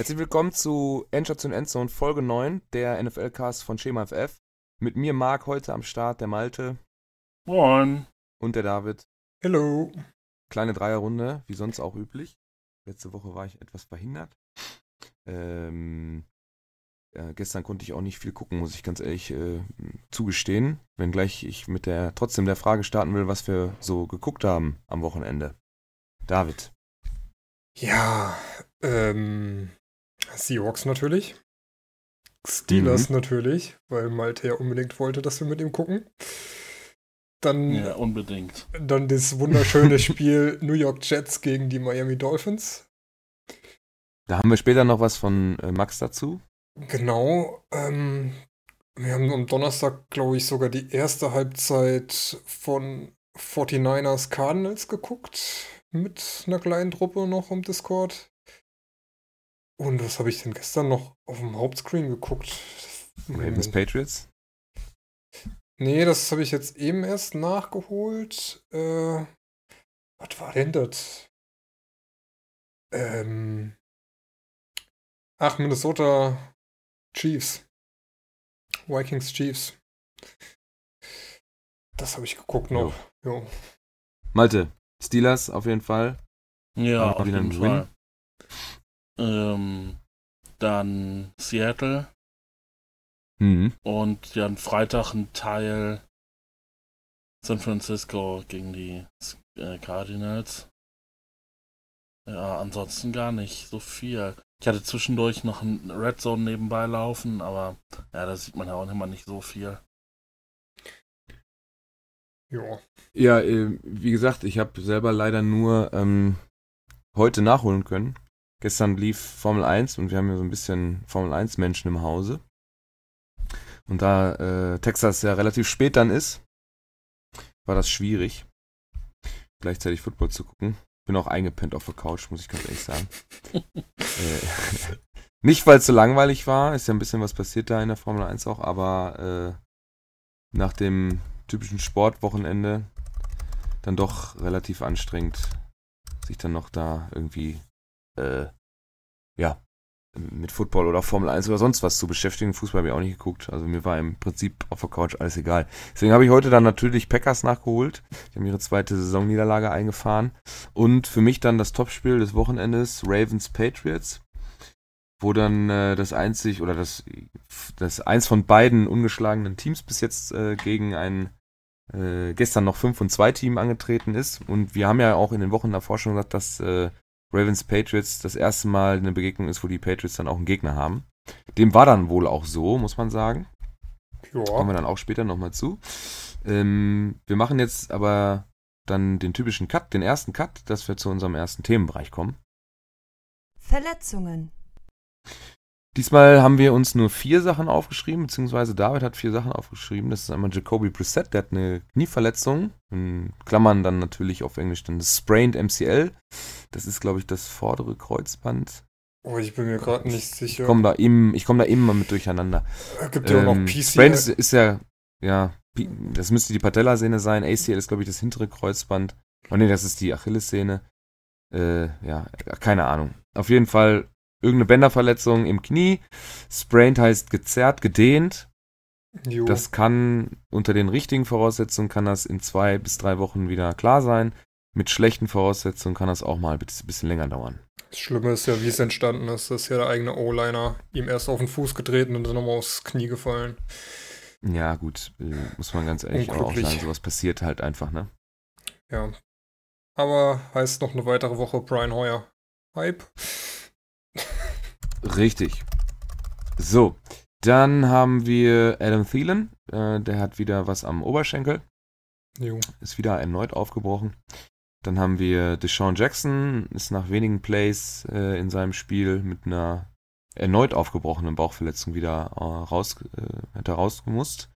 Herzlich willkommen zu Endstation Endzone Folge 9, der NFL-Cast von Schema FF. Mit mir Marc heute am Start, der Malte. Moin. Und der David. Hello. Kleine Dreierrunde, wie sonst auch üblich. Letzte Woche war ich etwas verhindert. Ähm, ja, gestern konnte ich auch nicht viel gucken, muss ich ganz ehrlich äh, zugestehen. Wenngleich ich mit der trotzdem der Frage starten will, was wir so geguckt haben am Wochenende. David. Ja, ähm, Seahawks natürlich. Steelers mhm. natürlich, weil Malte ja unbedingt wollte, dass wir mit ihm gucken. Dann, ja, unbedingt. Dann das wunderschöne Spiel New York Jets gegen die Miami Dolphins. Da haben wir später noch was von äh, Max dazu. Genau. Ähm, wir haben am Donnerstag, glaube ich, sogar die erste Halbzeit von 49ers Cardinals geguckt. Mit einer kleinen Truppe noch im Discord. Und was habe ich denn gestern noch auf dem Hauptscreen geguckt? Ravens Patriots? Nee, das habe ich jetzt eben erst nachgeholt. Äh, was war denn das? Ähm. Ach, Minnesota Chiefs. Vikings Chiefs. Das habe ich geguckt noch. Jo. Malte, Steelers auf jeden Fall. Ja, auf jeden Fall. Ähm, dann Seattle. Mhm. Und dann Freitag ein Teil San Francisco gegen die äh, Cardinals. Ja, ansonsten gar nicht so viel. Ich hatte zwischendurch noch ein Red Zone nebenbei laufen, aber ja, da sieht man ja auch immer nicht so viel. Ja. Ja, äh, wie gesagt, ich habe selber leider nur ähm, heute nachholen können. Gestern lief Formel 1 und wir haben ja so ein bisschen Formel 1 Menschen im Hause. Und da äh, Texas ja relativ spät dann ist, war das schwierig, gleichzeitig Football zu gucken bin auch eingepennt auf der Couch, muss ich ganz ehrlich sagen. äh, nicht, weil es so langweilig war, ist ja ein bisschen was passiert da in der Formel 1 auch, aber äh, nach dem typischen Sportwochenende dann doch relativ anstrengend, sich dann noch da irgendwie, äh, ja, mit Football oder Formel 1 oder sonst was zu beschäftigen. Fußball habe ich auch nicht geguckt. Also mir war im Prinzip auf der Couch alles egal. Deswegen habe ich heute dann natürlich Packers nachgeholt. Die haben ihre zweite Saisonniederlage eingefahren. Und für mich dann das Topspiel des Wochenendes Ravens Patriots. Wo dann äh, das einzig oder das, das eins von beiden ungeschlagenen Teams bis jetzt äh, gegen ein äh, gestern noch 5 und 2 Team angetreten ist. Und wir haben ja auch in den Wochen davor schon gesagt, dass äh, Ravens Patriots das erste Mal eine Begegnung ist, wo die Patriots dann auch einen Gegner haben. Dem war dann wohl auch so, muss man sagen. Ja. Kommen wir dann auch später nochmal zu. Ähm, wir machen jetzt aber dann den typischen Cut, den ersten Cut, dass wir zu unserem ersten Themenbereich kommen. Verletzungen. Diesmal haben wir uns nur vier Sachen aufgeschrieben, beziehungsweise David hat vier Sachen aufgeschrieben. Das ist einmal Jacoby Brissett, der hat eine Knieverletzung. In Klammern dann natürlich auf Englisch dann das Sprained MCL. Das ist, glaube ich, das vordere Kreuzband. Oh, ich bin mir gerade nicht sicher. Ich komme da, eben, komm da immer mit durcheinander. Es gibt ja ähm, auch noch PCL. Sprained ist, ist, ja, ja, das müsste die Patellasehne sein. ACL ist, glaube ich, das hintere Kreuzband. Oh ne, das ist die Achillessehne. Äh, ja, keine Ahnung. Auf jeden Fall irgendeine Bänderverletzung im Knie. Sprained heißt gezerrt, gedehnt. Jo. Das kann unter den richtigen Voraussetzungen kann das in zwei bis drei Wochen wieder klar sein. Mit schlechten Voraussetzungen kann das auch mal ein bisschen länger dauern. Das Schlimme ist ja, wie es entstanden ist. Das ist ja der eigene O-Liner ihm erst auf den Fuß getreten und dann nochmal aufs Knie gefallen. Ja, gut, äh, muss man ganz ehrlich auch sagen, sowas passiert halt einfach, ne? Ja. Aber heißt noch eine weitere Woche Brian Hoyer. Hype. Richtig. So, dann haben wir Adam Thielen. Äh, der hat wieder was am Oberschenkel. Jo. Ist wieder erneut aufgebrochen. Dann haben wir Deshaun Jackson, ist nach wenigen Plays äh, in seinem Spiel mit einer erneut aufgebrochenen Bauchverletzung wieder äh, raus, äh, hat er rausgemusst.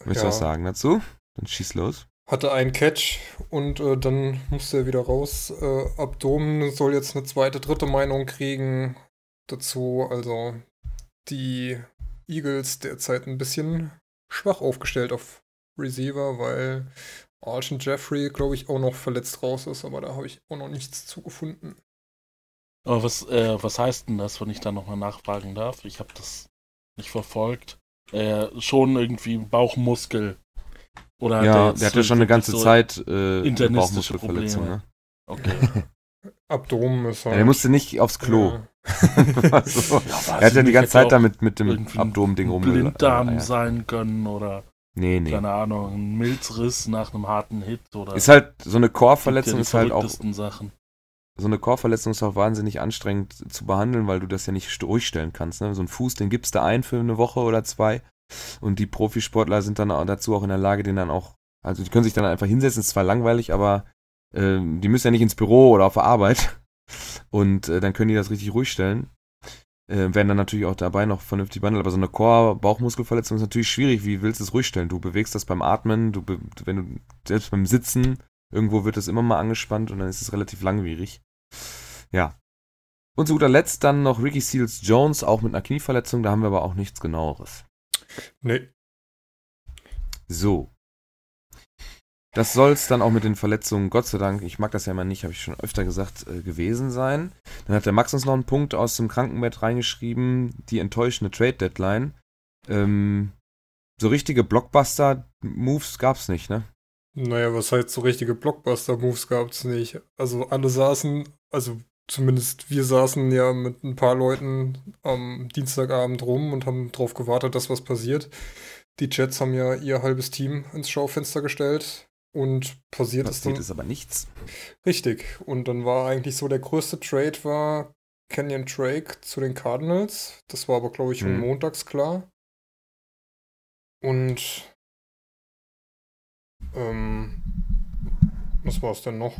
Möchtest du ja. was sagen dazu? Dann schieß los. Hatte einen Catch und äh, dann musste er wieder raus. Äh, Abdomen soll jetzt eine zweite, dritte Meinung kriegen dazu. Also die Eagles derzeit ein bisschen schwach aufgestellt auf Receiver, weil Alshon Jeffrey, glaube ich, auch noch verletzt raus ist, aber da habe ich auch noch nichts zugefunden. Aber was, äh, was heißt denn das, wenn ich da nochmal nachfragen darf? Ich habe das nicht verfolgt. Äh, schon irgendwie Bauchmuskel. Oder ja, jetzt der hatte schon eine ganze so Zeit äh, internistische Bauchmuskelverletzung. Probleme. Ne? Okay. Abdomen ist halt. Ja, der musste nicht aufs Klo. Ja. Also, Ja, er hat ja die ganze Zeit damit mit dem Abdomen-Ding rum. Blinddarm äh, ja. sein können oder Nee, nee. keine Ahnung, ein Milzriss nach einem harten Hit oder Ist halt, so eine die ist halt auch, Sachen. so eine Core-Verletzung ist auch wahnsinnig anstrengend zu behandeln, weil du das ja nicht durchstellen kannst. Ne? So ein Fuß, den gibst du ein für eine Woche oder zwei. Und die Profisportler sind dann auch dazu auch in der Lage, den dann auch, also die können sich dann einfach hinsetzen, ist zwar langweilig, aber ähm, die müssen ja nicht ins Büro oder auf der Arbeit. Und äh, dann können die das richtig ruhig stellen. Äh, werden dann natürlich auch dabei noch vernünftig behandelt. Aber so eine Core-Bauchmuskelverletzung ist natürlich schwierig. Wie willst du es ruhig stellen? Du bewegst das beim Atmen, du be wenn du selbst beim Sitzen, irgendwo wird das immer mal angespannt und dann ist es relativ langwierig. Ja. Und zu guter Letzt dann noch Ricky Seals Jones, auch mit einer Knieverletzung, da haben wir aber auch nichts genaueres. Nee. So. Das soll es dann auch mit den Verletzungen, Gott sei Dank, ich mag das ja immer nicht, habe ich schon öfter gesagt, äh, gewesen sein. Dann hat der Max uns noch einen Punkt aus dem Krankenbett reingeschrieben, die enttäuschende Trade-Deadline. Ähm, so richtige Blockbuster-Moves gab's nicht, ne? Naja, was heißt so richtige Blockbuster-Moves gab's nicht. Also alle saßen, also zumindest wir saßen ja mit ein paar Leuten am Dienstagabend rum und haben drauf gewartet, dass was passiert. Die Jets haben ja ihr halbes Team ins Schaufenster gestellt und passiert ist Passiert dann ist aber nichts. richtig. Und dann war eigentlich so der größte Trade war Kenyon Drake zu den Cardinals. Das war aber, glaube ich, schon Mhm. montags klar. Und ähm, was war es denn noch?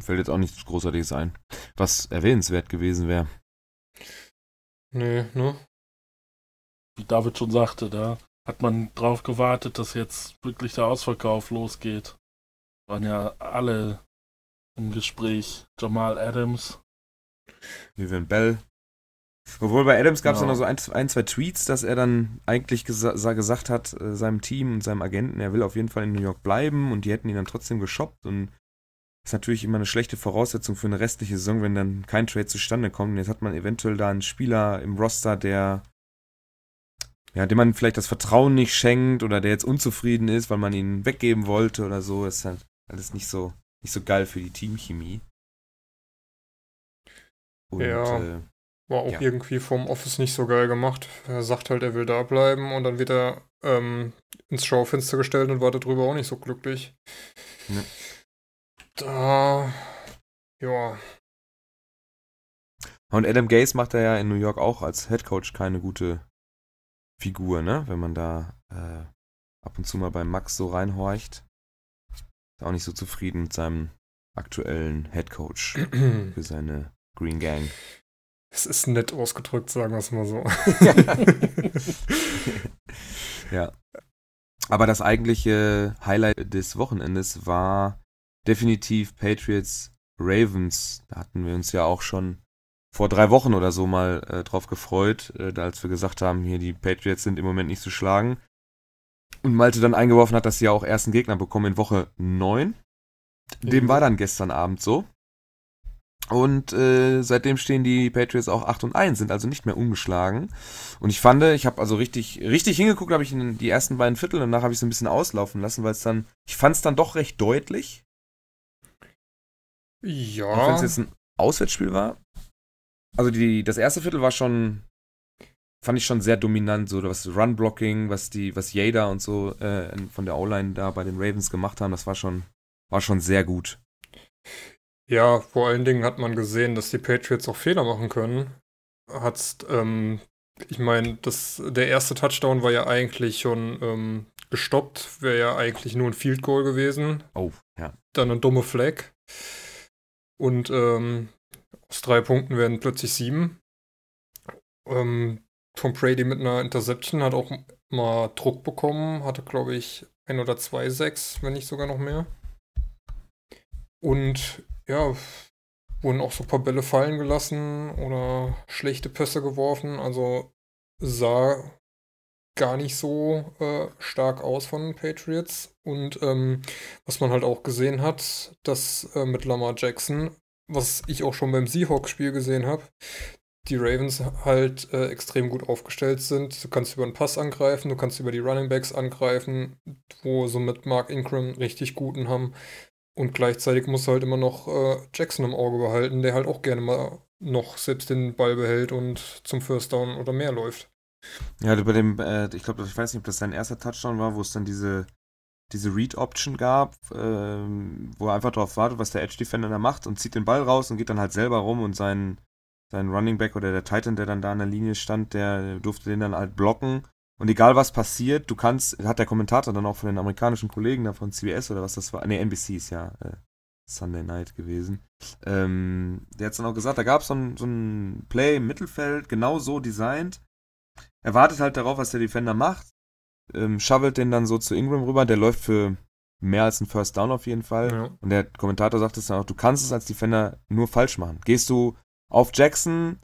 Fällt jetzt auch nichts Großartiges ein. Was erwähnenswert gewesen wäre. Nee, ne? Wie David schon sagte, da hat man drauf gewartet, dass jetzt wirklich der Ausverkauf losgeht. Waren ja alle im Gespräch. Jamal Adams. Vivian Bell. Obwohl bei Adams gab es Genau. noch so ein, ein, zwei Tweets, dass er dann eigentlich gesa sa- gesagt hat, äh, seinem Team und seinem Agenten, er will auf jeden Fall in New York bleiben und die hätten ihn dann trotzdem geshoppt und ist natürlich immer eine schlechte Voraussetzung für eine restliche Saison, wenn dann kein Trade zustande kommt. Und jetzt hat man eventuell da einen Spieler im Roster, der ja, dem man vielleicht das Vertrauen nicht schenkt oder der jetzt unzufrieden ist, weil man ihn weggeben wollte oder so. ist halt alles nicht so, nicht so geil für die Teamchemie. Und, Ja. äh, War auch Ja. irgendwie vom Office nicht so geil gemacht. Er sagt halt, er will da bleiben und dann wird er ähm, ins Schaufenster gestellt und war darüber auch nicht so glücklich. Ja. Da, ja, Und Adam Gase macht er ja in New York auch als Head Coach keine gute Figur, ne? Wenn man da äh, ab und zu mal bei Max so reinhorcht. Ist auch nicht so zufrieden mit seinem aktuellen Head Coach für seine Green Gang. es ist nett ausgedrückt, sagen wir es mal so. ja. Aber das eigentliche Highlight des Wochenendes war definitiv Patriots Ravens. Da hatten wir uns ja auch schon vor drei Wochen oder so mal äh, drauf gefreut, äh, als wir gesagt haben, hier die Patriots sind im Moment nicht zu schlagen. Und Malte dann eingeworfen hat, dass sie ja auch ersten Gegner bekommen in Woche 9. Dem Mhm. war dann gestern Abend so. Und äh, seitdem stehen die Patriots auch 8 und 1, sind also nicht mehr ungeschlagen. Und ich fand, ich habe also richtig, richtig hingeguckt, habe ich in die ersten beiden Viertel und danach habe ich so ein bisschen auslaufen lassen, weil es dann, ich fand es dann doch recht deutlich. Auch wenn ja, es jetzt ein Auswärtsspiel war. Also die, das erste Viertel war schon, fand ich schon sehr dominant, so was Run-Blocking, was die, was Jada und so äh, von der O-Line da bei den Ravens gemacht haben, das war schon, war schon sehr gut. ja, vor allen Dingen hat man gesehen, dass die Patriots auch Fehler machen können. Hat's, ähm, ich meine, das, der erste Touchdown war ja eigentlich schon ähm, gestoppt, wäre ja eigentlich nur ein Field Goal gewesen. Oh, ja. dann eine dumme Flag. Und ähm, aus drei Punkten werden plötzlich sieben. Ähm, Tom Brady mit einer Interception hat auch mal Druck bekommen, hatte glaube ich ein oder zwei Sechs, wenn nicht sogar noch mehr. Und ja, wurden auch so ein paar Bälle fallen gelassen oder schlechte Pässe geworfen. Also sah gar nicht so äh, stark aus von den Patriots. Und ähm, was man halt auch gesehen hat, dass äh, mit Lamar Jackson was ich auch schon beim Seahawks-Spiel gesehen habe, die Ravens halt äh, extrem gut aufgestellt sind. Du kannst über den Pass angreifen, du kannst über die Running Backs angreifen, wo somit Mark Ingram richtig guten haben. Und gleichzeitig musst du halt immer noch äh, Jackson im Auge behalten, der halt auch gerne mal noch selbst den Ball behält und zum First Down oder mehr läuft. Ja, über dem, äh, ich glaube, ich weiß nicht, ob das sein erster Touchdown war, wo es dann diese, diese Read-Option gab, ähm, wo er einfach darauf wartet, was der Edge-Defender da macht und zieht den Ball raus und geht dann halt selber rum und sein, sein Running Back oder der Titan, der dann da an der Linie stand, der durfte den dann halt blocken. Und egal was passiert, du kannst, hat der Kommentator dann auch von den amerikanischen Kollegen da von CBS oder was das war, ne, NBC ist ja äh, Sunday Night gewesen. Ähm, der hat dann auch gesagt, da gab so es so ein Play im Mittelfeld, genau so designt. Er wartet halt darauf, was der Defender macht, ähm, shovelt den dann so zu Ingram rüber, der läuft für mehr als ein First Down auf jeden Fall. Ja. Und der Kommentator sagt es dann auch, du kannst es als Defender nur falsch machen. Gehst du auf Jackson,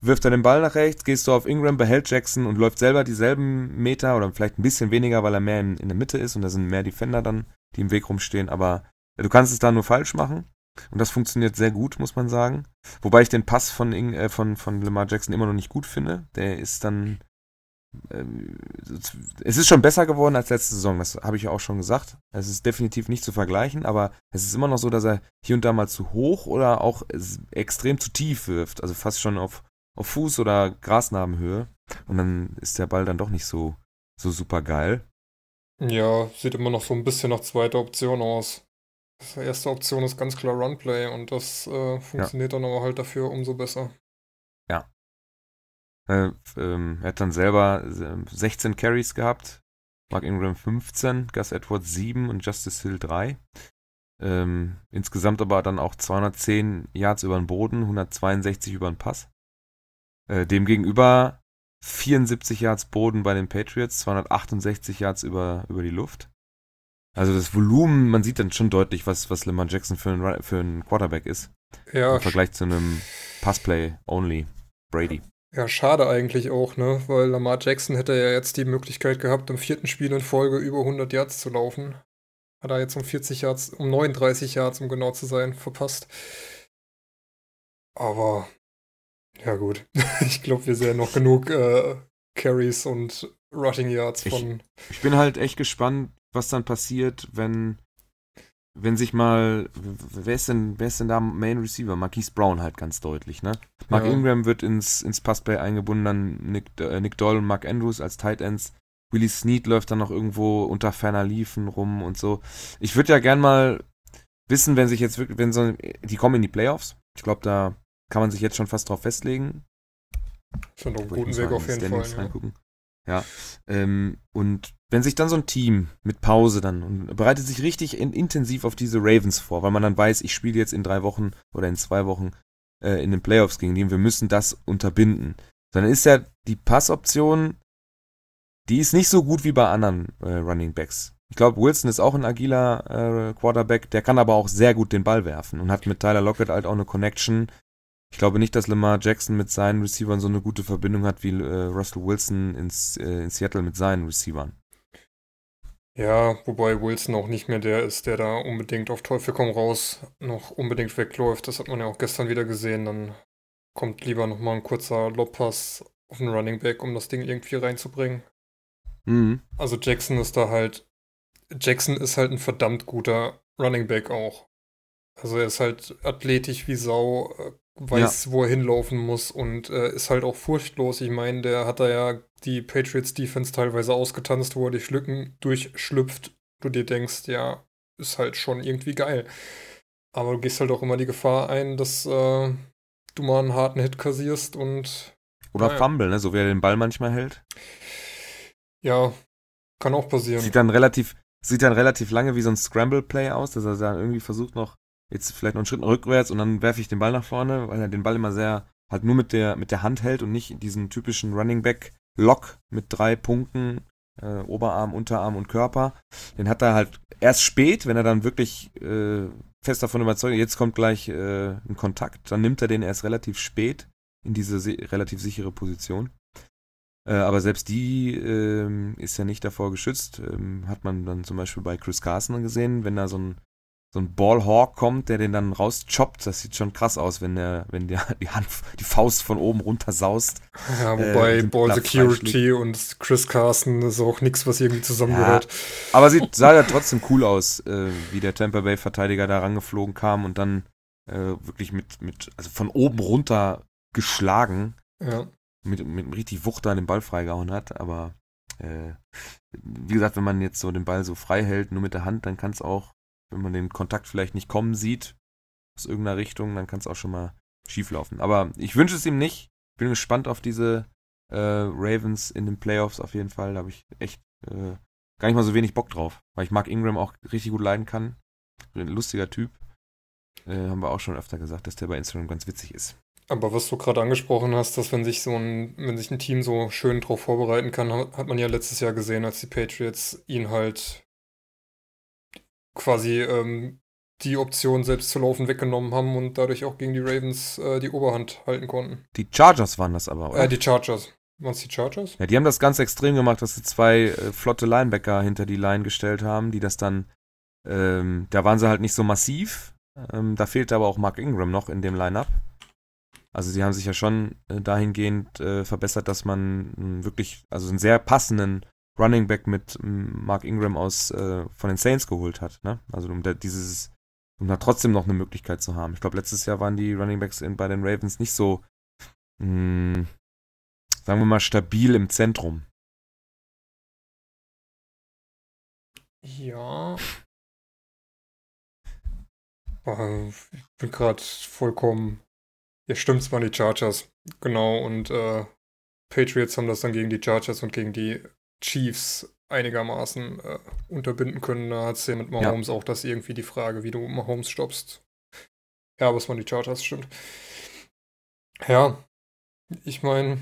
wirft er den Ball nach rechts, gehst du auf Ingram, behält Jackson und läuft selber dieselben Meter oder vielleicht ein bisschen weniger, weil er mehr in, in der Mitte ist und da sind mehr Defender dann, die im Weg rumstehen, aber Du kannst es da nur falsch machen. Und das funktioniert sehr gut, muss man sagen. Wobei ich den Pass von, äh, von, von Lamar Jackson immer noch nicht gut finde. Der ist dann. Ähm, es ist schon besser geworden als letzte Saison, das habe ich ja auch schon gesagt. Es ist definitiv nicht zu vergleichen, aber es ist immer noch so, dass er hier und da mal zu hoch oder auch extrem zu tief wirft. Also fast schon auf, auf Fuß- oder Grasnarbenhöhe. Und dann ist der Ball dann doch nicht so, so super geil. Ja, sieht immer noch so ein bisschen nach zweiter Option aus. Die erste Option ist ganz klar Runplay und das äh, funktioniert ja. dann aber halt dafür umso besser. Äh, ähm, er hat dann selber 16 Carries gehabt, Mark Ingram 15, Gus Edwards 7 und Justice Hill 3. Ähm, insgesamt aber dann auch 210 Yards über den Boden, 162 über den Pass. Äh, demgegenüber 74 Yards Boden bei den Patriots, 268 Yards über, über die Luft. Also das Volumen, man sieht dann schon deutlich, was, was Lamar Jackson für ein, für ein Quarterback ist. Ja. Im Vergleich zu einem Passplay-only Brady. Ja, schade eigentlich auch, ne? Weil Lamar Jackson hätte ja jetzt die Möglichkeit gehabt, im vierten Spiel in Folge über 100 Yards zu laufen. Hat er jetzt um 40 Yards, um 39 Yards, um genau zu sein, verpasst. Aber, ja gut. ich glaube, wir sehen noch genug äh, Carries und Rushing Yards von. Ich, ich bin halt echt gespannt, was dann passiert, wenn, wenn sich mal, wer ist denn, wer ist denn da Main Receiver? Marquise Brown halt ganz deutlich, ne? Mark ja. Ingram wird ins, ins Passplay eingebunden, dann Nick, äh, Nick Doyle und Mark Andrews als Tight Ends. Willie Snead läuft dann noch irgendwo unter ferner Liefen rum und so. Ich würde ja gern mal wissen, wenn sich jetzt wirklich, wenn so, die kommen in die Playoffs. Ich glaube, da kann man sich jetzt schon fast drauf festlegen. Schon auf einem guten Weg auf jeden Fall. Ja. Ja. Ähm, und wenn sich dann so ein Team mit Pause dann und bereitet sich richtig in, intensiv auf diese Ravens vor, weil man dann weiß, ich spiele jetzt in drei Wochen oder in zwei Wochen äh, in den Playoffs gegen die, wir müssen das unterbinden. Dann ist ja die Passoption, die ist nicht so gut wie bei anderen äh, Running Backs. Ich glaube, Wilson ist auch ein agiler äh, Quarterback, der kann aber auch sehr gut den Ball werfen und hat mit Tyler Lockett halt auch eine Connection, ich glaube nicht, dass Lamar Jackson mit seinen Receivern so eine gute Verbindung hat wie äh, Russell Wilson ins, äh, in Seattle mit seinen Receivern. Ja, wobei Wilson auch nicht mehr der ist, der da unbedingt auf Teufel komm raus noch unbedingt wegläuft. Das hat man ja auch gestern wieder gesehen. Dann kommt lieber nochmal ein kurzer Lobpass auf den Running Back, um das Ding irgendwie reinzubringen. Mhm. Also Jackson ist da halt. Jackson ist halt ein verdammt guter Running Back auch. Also er ist halt athletisch wie Sau, äh, weiß, ja. wo er hinlaufen muss und äh, ist halt auch furchtlos. Ich meine, der hat da ja die Patriots Defense teilweise ausgetanzt, wo er die Lücken durchschlüpft. Du dir denkst, ja, ist halt schon irgendwie geil. Aber du gehst halt auch immer die Gefahr ein, dass äh, du mal einen harten Hit kassierst und. Oder naja. Fumble, ne? So wie er den Ball manchmal hält. Ja, kann auch passieren. Sieht dann relativ, sieht dann relativ lange wie so ein Scramble-Play aus, dass er dann irgendwie versucht noch jetzt vielleicht noch einen Schritt rückwärts und dann werfe ich den Ball nach vorne, weil er den Ball immer sehr halt nur mit der mit der Hand hält und nicht diesen typischen Running Back Lock mit drei Punkten äh, Oberarm, Unterarm und Körper. Den hat er halt erst spät, wenn er dann wirklich äh, fest davon überzeugt, jetzt kommt gleich äh, ein Kontakt, dann nimmt er den erst relativ spät in diese relativ sichere Position. Äh, aber selbst die ähm, ist ja nicht davor geschützt. Ähm, hat man dann zum Beispiel bei Chris Carson gesehen, wenn da so ein so ein Ballhawk kommt, der den dann rauschoppt. Das sieht schon krass aus, wenn der, wenn der die Hand, die Faust von oben runter saust. Ja, wobei äh, Ball Security und Chris Carson ist auch nichts, was irgendwie zusammengehört. Ja, aber sieht, sah ja trotzdem cool aus, äh, wie der Tampa Bay Verteidiger da rangeflogen kam und dann äh, wirklich mit, mit, also von oben runter geschlagen. Ja. Mit, mit richtig Wucht da den Ball freigehauen hat, aber äh, wie gesagt, wenn man jetzt so den Ball so frei hält, nur mit der Hand, dann kann es auch wenn man den Kontakt vielleicht nicht kommen sieht, aus irgendeiner Richtung, dann kann es auch schon mal schief laufen. Aber ich wünsche es ihm nicht. Bin gespannt auf diese äh, Ravens in den Playoffs auf jeden Fall. Da habe ich echt äh, gar nicht mal so wenig Bock drauf, weil ich Mark Ingram auch richtig gut leiden kann. Ein lustiger Typ. Äh, haben wir auch schon öfter gesagt, dass der bei Instagram ganz witzig ist. Aber was du gerade angesprochen hast, dass wenn sich so ein, wenn sich ein Team so schön drauf vorbereiten kann, hat man ja letztes Jahr gesehen, als die Patriots ihn halt quasi ähm, die Option, selbst zu laufen, weggenommen haben und dadurch auch gegen die Ravens äh, die Oberhand halten konnten. Die Chargers waren das aber, oder? Äh, die Chargers. Waren es die Chargers? Ja, die haben das ganz extrem gemacht, dass sie zwei äh, flotte Linebacker hinter die Line gestellt haben, die das dann, ähm, da waren sie halt nicht so massiv. Ähm, da fehlte aber auch Mark Ingram noch in dem Lineup. Also sie haben sich ja schon äh, dahingehend äh, verbessert, dass man wirklich, also einen sehr passenden Running Back mit mm, Mark Ingram aus äh, von den Saints geholt hat. Ne? Also um da dieses, um da trotzdem noch eine Möglichkeit zu haben. Ich glaube, letztes Jahr waren die Running Backs in, bei den Ravens nicht so, mh, mm, sagen wir mal, stabil im Zentrum. Ja. Ich bin gerade vollkommen. Ja, stimmt, es waren die Chargers. Genau, und äh, Patriots haben das dann gegen die Chargers und gegen die Chiefs einigermaßen äh, unterbinden können. Da hat es ja mit Mahomes ja. auch das irgendwie die Frage, wie du Mahomes stoppst. Ja, was man die Chargers stimmt. Ja, ich meine,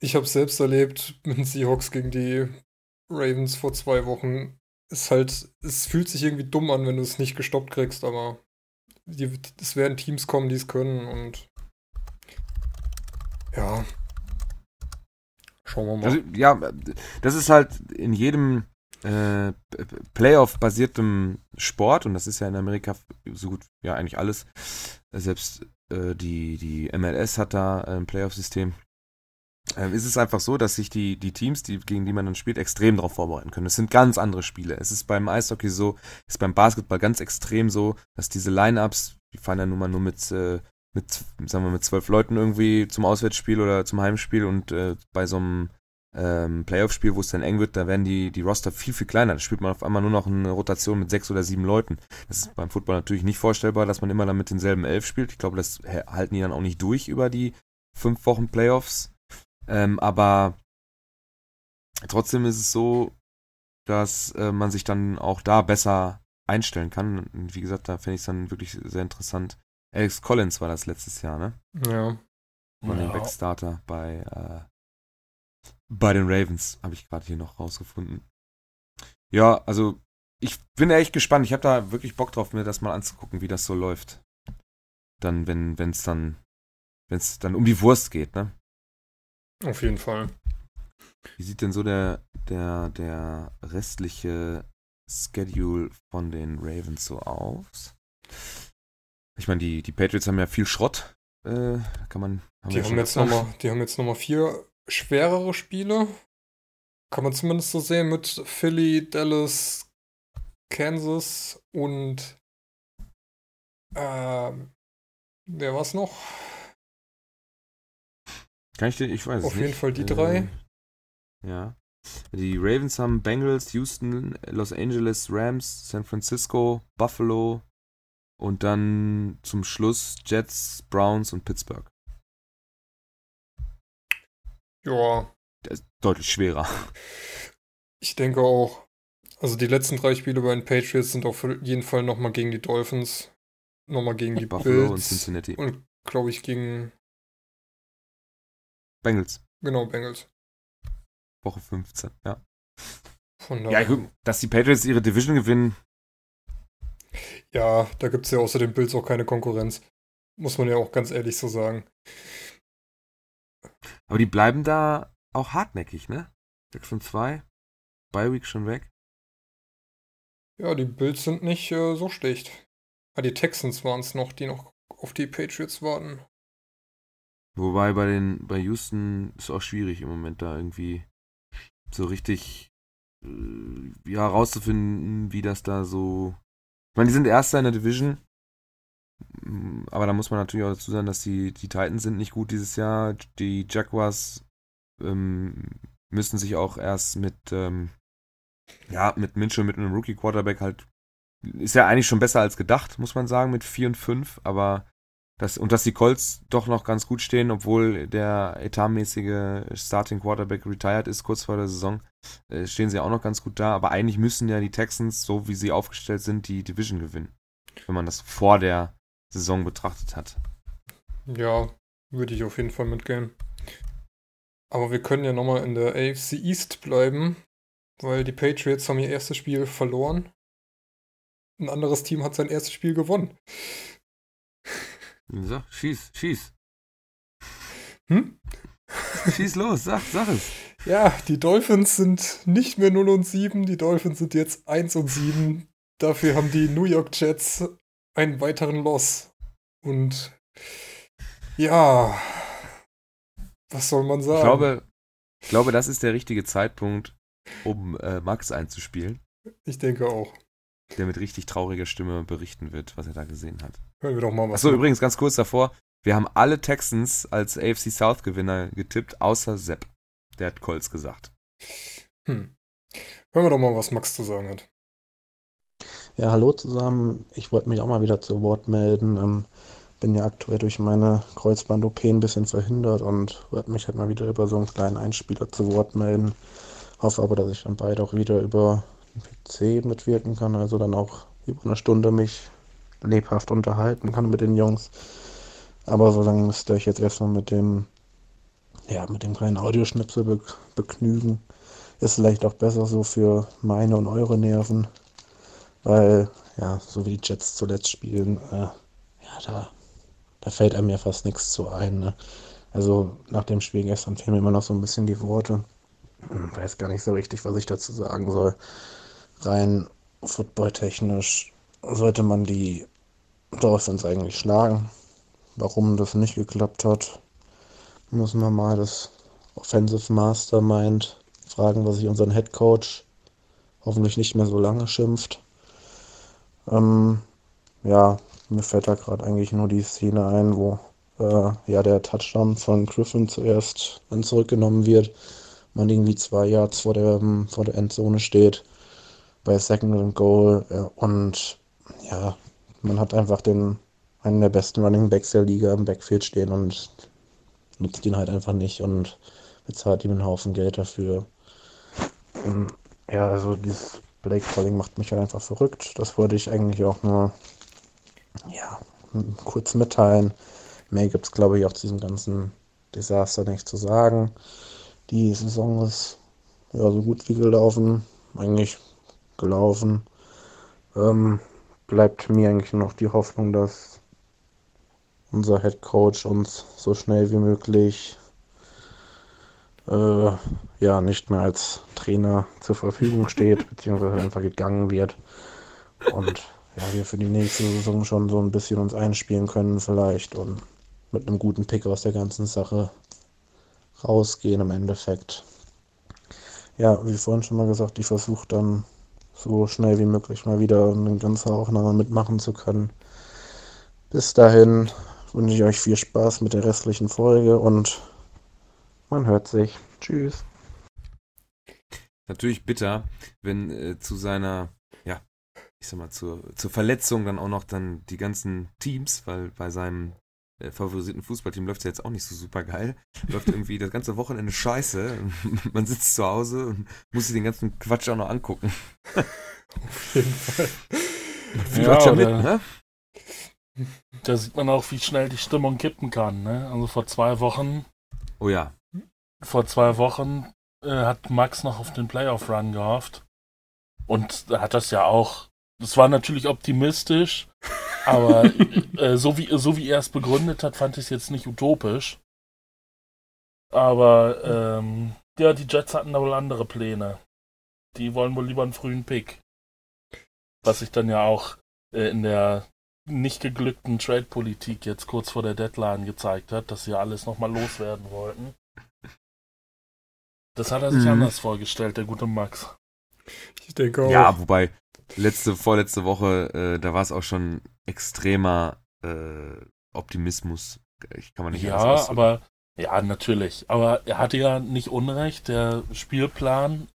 ich habe selbst erlebt mit den Seahawks gegen die Ravens vor zwei Wochen. Ist halt, es fühlt sich irgendwie dumm an, wenn du es nicht gestoppt kriegst, aber die, es werden Teams kommen, die es können und ja, Schauen wir mal. Also, ja, das ist halt in jedem äh, Playoff-basiertem Sport, und das ist ja in Amerika so gut, ja, eigentlich alles. Selbst äh, die, die MLS hat da ein Playoff-System. Ähm, ist es einfach so, dass sich die, die Teams, die, gegen die man dann spielt, extrem darauf vorbereiten können. Es sind ganz andere Spiele. Es ist beim Eishockey so, es ist beim Basketball ganz extrem so, dass diese Line-Ups, die fahren ja nun mal nur mit äh, mit, sagen wir, mit zwölf Leuten irgendwie zum Auswärtsspiel oder zum Heimspiel und äh, bei so einem ähm, Playoff-Spiel, wo es dann eng wird, da werden die, die Roster viel, viel kleiner. Da spielt man auf einmal nur noch eine Rotation mit sechs oder sieben Leuten. Das ist beim Football natürlich nicht vorstellbar, dass man immer dann mit denselben elf spielt. Ich glaube, das halten die dann auch nicht durch über die fünf Wochen Playoffs. Ähm, aber trotzdem ist es so, dass äh, man sich dann auch da besser einstellen kann. Und wie gesagt, da finde ich es dann wirklich sehr interessant, Alex Collins war das letztes Jahr, ne? Ja. Von ja. den Backstarter bei, äh, bei den Ravens, habe ich gerade hier noch rausgefunden. Ja, also ich bin echt gespannt. Ich habe da wirklich Bock drauf, mir das mal anzugucken, wie das so läuft. Dann, wenn es dann, wenn es dann um die Wurst geht, ne? Auf jeden Fall. Wie sieht denn so der, der, der restliche Schedule von den Ravens so aus? Ich meine, die, die Patriots haben ja viel Schrott. Äh, kann man. Haben die, haben jetzt noch mal, die haben jetzt nochmal vier schwerere Spiele. Kann man zumindest so sehen mit Philly, Dallas, Kansas und. Äh, wer war's noch? Kann ich dir, ich weiß Auf es nicht. Auf jeden Fall die drei. Äh, ja. Die Ravens haben Bengals, Houston, Los Angeles, Rams, San Francisco, Buffalo, und dann zum Schluss Jets, Browns und Pittsburgh. Ja. Der ist deutlich schwerer. Ich denke auch. Also die letzten drei Spiele bei den Patriots sind auf jeden Fall nochmal gegen die Dolphins, nochmal gegen die Buffalo Bills und Cincinnati. Und glaube ich gegen Bengals. Genau, Bengals. Woche 15, ja. Von. Ja, dass die Patriots ihre Division gewinnen, ja, da gibt es ja außer den Bills auch keine Konkurrenz. Muss man ja auch ganz ehrlich so sagen. Aber die bleiben da auch hartnäckig, ne? 6 und 2. Bi-Week schon weg. Ja, die Bills sind nicht äh, so schlecht. Ah, die Texans waren es noch, die noch auf die Patriots warten. Wobei bei den bei Houston ist auch schwierig im Moment da irgendwie so richtig äh, ja rauszufinden, wie das da so. Ich meine, die sind Erster in der Division, mm, aber da muss man natürlich auch dazu sagen, dass die, die Titans sind nicht gut dieses Jahr. Die Jaguars ähm, müssen sich auch erst mit ähm, ja mit Mitchell mit einem Rookie Quarterback halt ist ja eigentlich schon besser als gedacht, muss man sagen, mit 4 und 5, aber das, und dass die Colts doch noch ganz gut stehen, obwohl der etatmäßige Starting Quarterback retired ist kurz vor der Saison, äh, stehen sie auch noch ganz gut da. Aber eigentlich müssen ja die Texans, so wie sie aufgestellt sind, die Division gewinnen. Wenn man das vor der Saison betrachtet hat. Ja, würde ich auf jeden Fall mitgehen. Aber wir können ja nochmal in der AFC East bleiben, weil die Patriots haben ihr erstes Spiel verloren. Ein anderes Team hat sein erstes Spiel gewonnen. So, schieß, schieß. Hm? Schieß los, sag, sag es. Ja, die Dolphins sind nicht mehr 0 und 7, die Dolphins sind jetzt 1 und 7. Dafür haben die New York Jets einen weiteren Loss. Und ja, was soll man sagen? Ich glaube, ich glaube, das ist der richtige Zeitpunkt, um äh, Max einzuspielen. Ich denke auch. Der mit richtig trauriger Stimme berichten wird, was er da gesehen hat. Hören wir doch mal was. Achso, übrigens ganz kurz davor. Wir haben alle Texans als AFC South Gewinner getippt, außer Sepp. Der hat Colts gesagt. Hm. Hören wir doch mal, was Max zu sagen hat. Ja, hallo zusammen. Ich wollte mich auch mal wieder zu Wort melden. Ähm, bin ja aktuell durch meine Kreuzband-OP ein bisschen verhindert und wollte mich halt mal wieder über so einen kleinen Einspieler zu Wort melden. Hoffe aber, dass ich dann bald auch wieder über PC mitwirken kann, also dann auch über eine Stunde mich lebhaft unterhalten kann mit den Jungs. Aber solange müsst ihr euch jetzt erstmal mit dem, ja, mit dem kleinen Audioschnipsel be begnügen. Ist vielleicht auch besser so für meine und eure Nerven. Weil, ja, so wie die Jets zuletzt spielen, äh, ja, da, da fällt einem ja fast nichts zu ein. Ne? Also nach dem Spiel gestern fehlen mir immer noch so ein bisschen die Worte. Hm, weiß gar nicht so richtig, was ich dazu sagen soll. Rein footballtechnisch sollte man die Dolphins eigentlich schlagen. Warum das nicht geklappt hat, muss man mal das Offensive Mastermind fragen, was sich unseren Head Coach hoffentlich nicht mehr so lange schimpft. Ähm, ja, mir fällt da gerade eigentlich nur die Szene ein, wo äh, ja der Touchdown von Griffin zuerst dann zurückgenommen wird. Man irgendwie zwei Yards vor der, vor der Endzone steht bei Second and Goal ja, und ja, man hat einfach den einen der besten Running Backs der Liga im Backfield stehen und nutzt ihn halt einfach nicht und bezahlt ihm einen Haufen Geld dafür. Und ja, also dieses Blake Calling macht mich halt einfach verrückt. Das wollte ich eigentlich auch nur ja, kurz mitteilen. Mehr gibt es, glaube ich, auch zu diesem ganzen Desaster nicht zu sagen. Die Saison ist ja so gut wie gelaufen. Eigentlich gelaufen. Ähm, bleibt mir eigentlich noch die Hoffnung, dass unser Head Coach uns so schnell wie möglich äh, ja nicht mehr als Trainer zur Verfügung steht, beziehungsweise einfach gegangen wird. Und ja, wir für die nächste Saison schon so ein bisschen uns einspielen können vielleicht und mit einem guten Pick aus der ganzen Sache rausgehen im Endeffekt. Ja, wie vorhin schon mal gesagt, ich versuche dann so schnell wie möglich mal wieder eine ganze Aufnahme mitmachen zu können. Bis dahin wünsche ich euch viel Spaß mit der restlichen Folge und man hört sich. Tschüss. Natürlich bitter, wenn äh, zu seiner, ja, ich sag mal, zur, zur Verletzung dann auch noch dann die ganzen Teams, weil bei seinem favorisierten Fußballteam läuft es ja jetzt auch nicht so super geil. Läuft irgendwie das ganze Wochenende scheiße. Man sitzt zu Hause und muss sich den ganzen Quatsch auch noch angucken. Auf jeden Fall. Man ja, ja mit, ne? Da sieht man auch, wie schnell die Stimmung kippen kann. Ne? Also vor zwei Wochen. Oh ja. Vor zwei Wochen äh, hat Max noch auf den Playoff-Run gehofft. Und da hat das ja auch. Das war natürlich optimistisch, aber äh, so, wie, so wie er es begründet hat, fand ich es jetzt nicht utopisch. Aber ähm, ja, die Jets hatten da wohl andere Pläne. Die wollen wohl lieber einen frühen Pick. was sich dann ja auch äh, in der nicht geglückten Trade-Politik jetzt kurz vor der Deadline gezeigt hat, dass sie alles nochmal loswerden wollten. Das hat er sich Mhm. anders vorgestellt, der gute Max. Ich denke auch. Ja, wobei, letzte, vorletzte Woche, äh, da war es auch schon extremer äh, Optimismus. Ich kann man nicht Ja, aber ja, natürlich. Aber er hatte ja nicht Unrecht. Der Spielplan,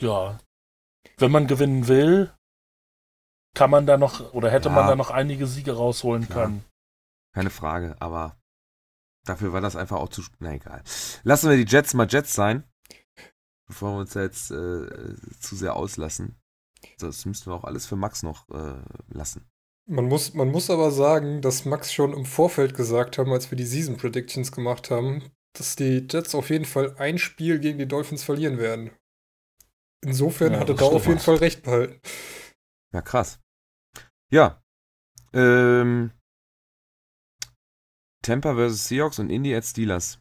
ja, wenn man gewinnen will, kann man da noch oder hätte Ja. man da noch einige Siege rausholen Klar. können. Keine Frage, aber dafür war das einfach auch zu. Na egal. Lassen wir die Jets mal Jets sein, bevor wir uns jetzt äh, zu sehr auslassen. Das müssten wir auch alles für Max noch äh, lassen. Man muss, man muss aber sagen, dass Max schon im Vorfeld gesagt haben, als wir die Season Predictions gemacht haben, dass die Jets auf jeden Fall ein Spiel gegen die Dolphins verlieren werden. Insofern Ja, hat er da auf jeden Fall recht behalten. Ja, krass. Ja. Ähm, Tampa vs. Seahawks und Indy at Steelers.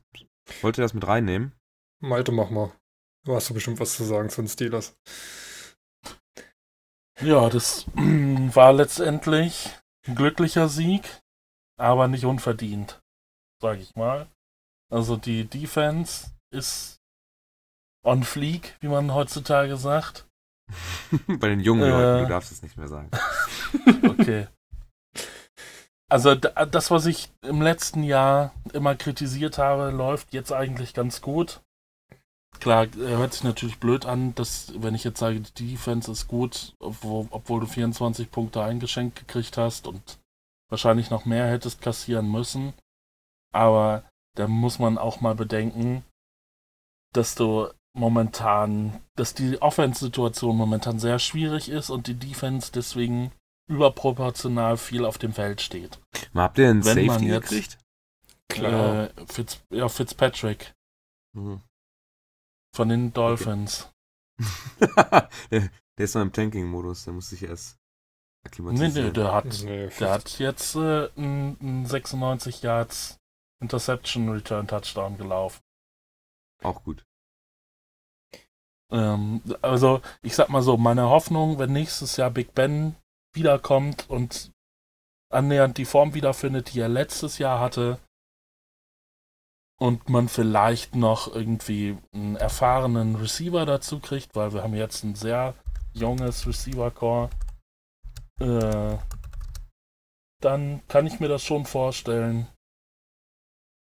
Wollt ihr das mit reinnehmen? Malte, mach mal. Du hast du bestimmt was zu sagen zu den Steelers. Ja, das war letztendlich ein glücklicher Sieg, aber nicht unverdient, sag ich mal. Also die Defense ist on fleek, wie man heutzutage sagt. Bei den jungen Äh. Leuten, du darfst es nicht mehr sagen. Okay. Also da- das, was ich im letzten Jahr immer kritisiert habe, läuft jetzt eigentlich ganz gut. Klar, äh, hört sich natürlich blöd an, dass wenn ich jetzt sage, die Defense ist gut, obwohl, obwohl du 24 Punkte eingeschenkt gekriegt hast und wahrscheinlich noch mehr hättest kassieren müssen. Aber da muss man auch mal bedenken, dass du momentan, dass die Offense-Situation momentan sehr schwierig ist und die Defense deswegen überproportional viel auf dem Feld steht. Habt ihr einen Wenn man Safety jetzt- gekriegt? Klar. Äh, Fitz, ja, Fitzpatrick Mhm. Von den Dolphins. der, der ist noch im Tanking-Modus, der muss sich erst Nee, akklimatisieren. nee, der hat, Nee, der hat jetzt äh, einen einen 96 Yards Interception Return Touchdown gelaufen. Auch gut. Ähm, also, ich sag mal so, meine Hoffnung, wenn nächstes Jahr Big Ben wiederkommt und annähernd die Form wiederfindet, die er letztes Jahr hatte, und man vielleicht noch irgendwie einen erfahrenen Receiver dazu kriegt, weil wir haben jetzt ein sehr junges Receiver-Core, äh, dann kann ich mir das schon vorstellen,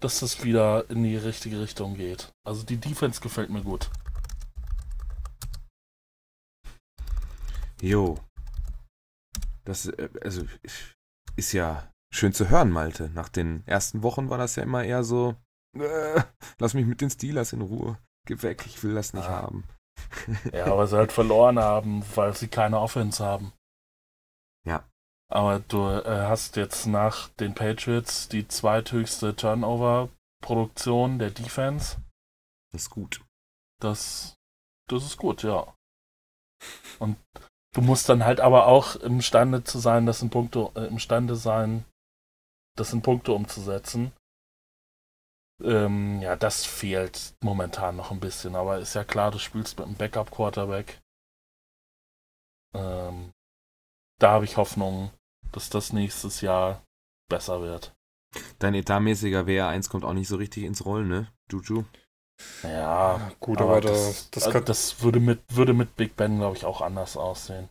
dass das wieder in die richtige Richtung geht. Also die Defense gefällt mir gut. Jo. Das, äh, also, ist ja schön zu hören, Malte. Nach den ersten Wochen war das ja immer eher so, äh, lass mich mit den Steelers in Ruhe. Geh weg, ich will das nicht Ah. haben. Ja, aber sie halt verloren haben, weil sie keine Offense haben. Ja. Aber du äh, hast jetzt nach den Patriots die zweithöchste Turnover-Produktion der Defense. Das ist gut. Das, das ist gut, ja. Und du musst dann halt aber auch imstande zu sein, das in Punkte, äh, imstande sein, das in Punkte umzusetzen. Ähm, ja, das fehlt momentan noch ein bisschen, aber ist ja klar, du spielst mit einem Backup-Quarterback. Ähm, da habe ich Hoffnung, dass das nächstes Jahr besser wird. Dein etatmäßiger WR1 kommt auch nicht so richtig ins Rollen, ne? Juju. Ja, Gut, aber aber, da, das, das, also kann, das würde mit, würde mit Big Ben, glaube ich, auch anders aussehen.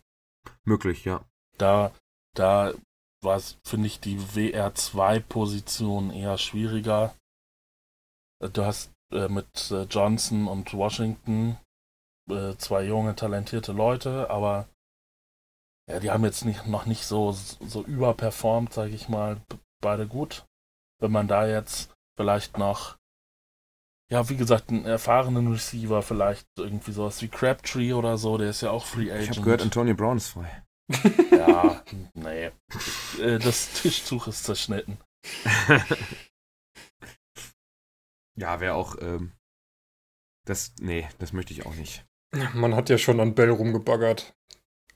Möglich, ja. Da, da war es, finde ich, die WR2-Position eher schwieriger. Du hast äh, mit äh, Johnson und Washington äh, zwei junge, talentierte Leute, aber ja, die haben jetzt nicht, noch nicht so, so überperformt, sage ich mal, beide gut. Wenn man da jetzt vielleicht noch, ja, wie gesagt, einen erfahrenen Receiver, vielleicht irgendwie sowas wie Crabtree oder so, der ist ja auch Free Agent. Ich habe gehört, Antonio Brown ist frei. Ja, nee. Äh, Das Tischtuch ist zerschnitten. ja, wäre auch, ähm, das, nee, das möchte ich auch nicht. man hat ja schon an Bell rumgebaggert,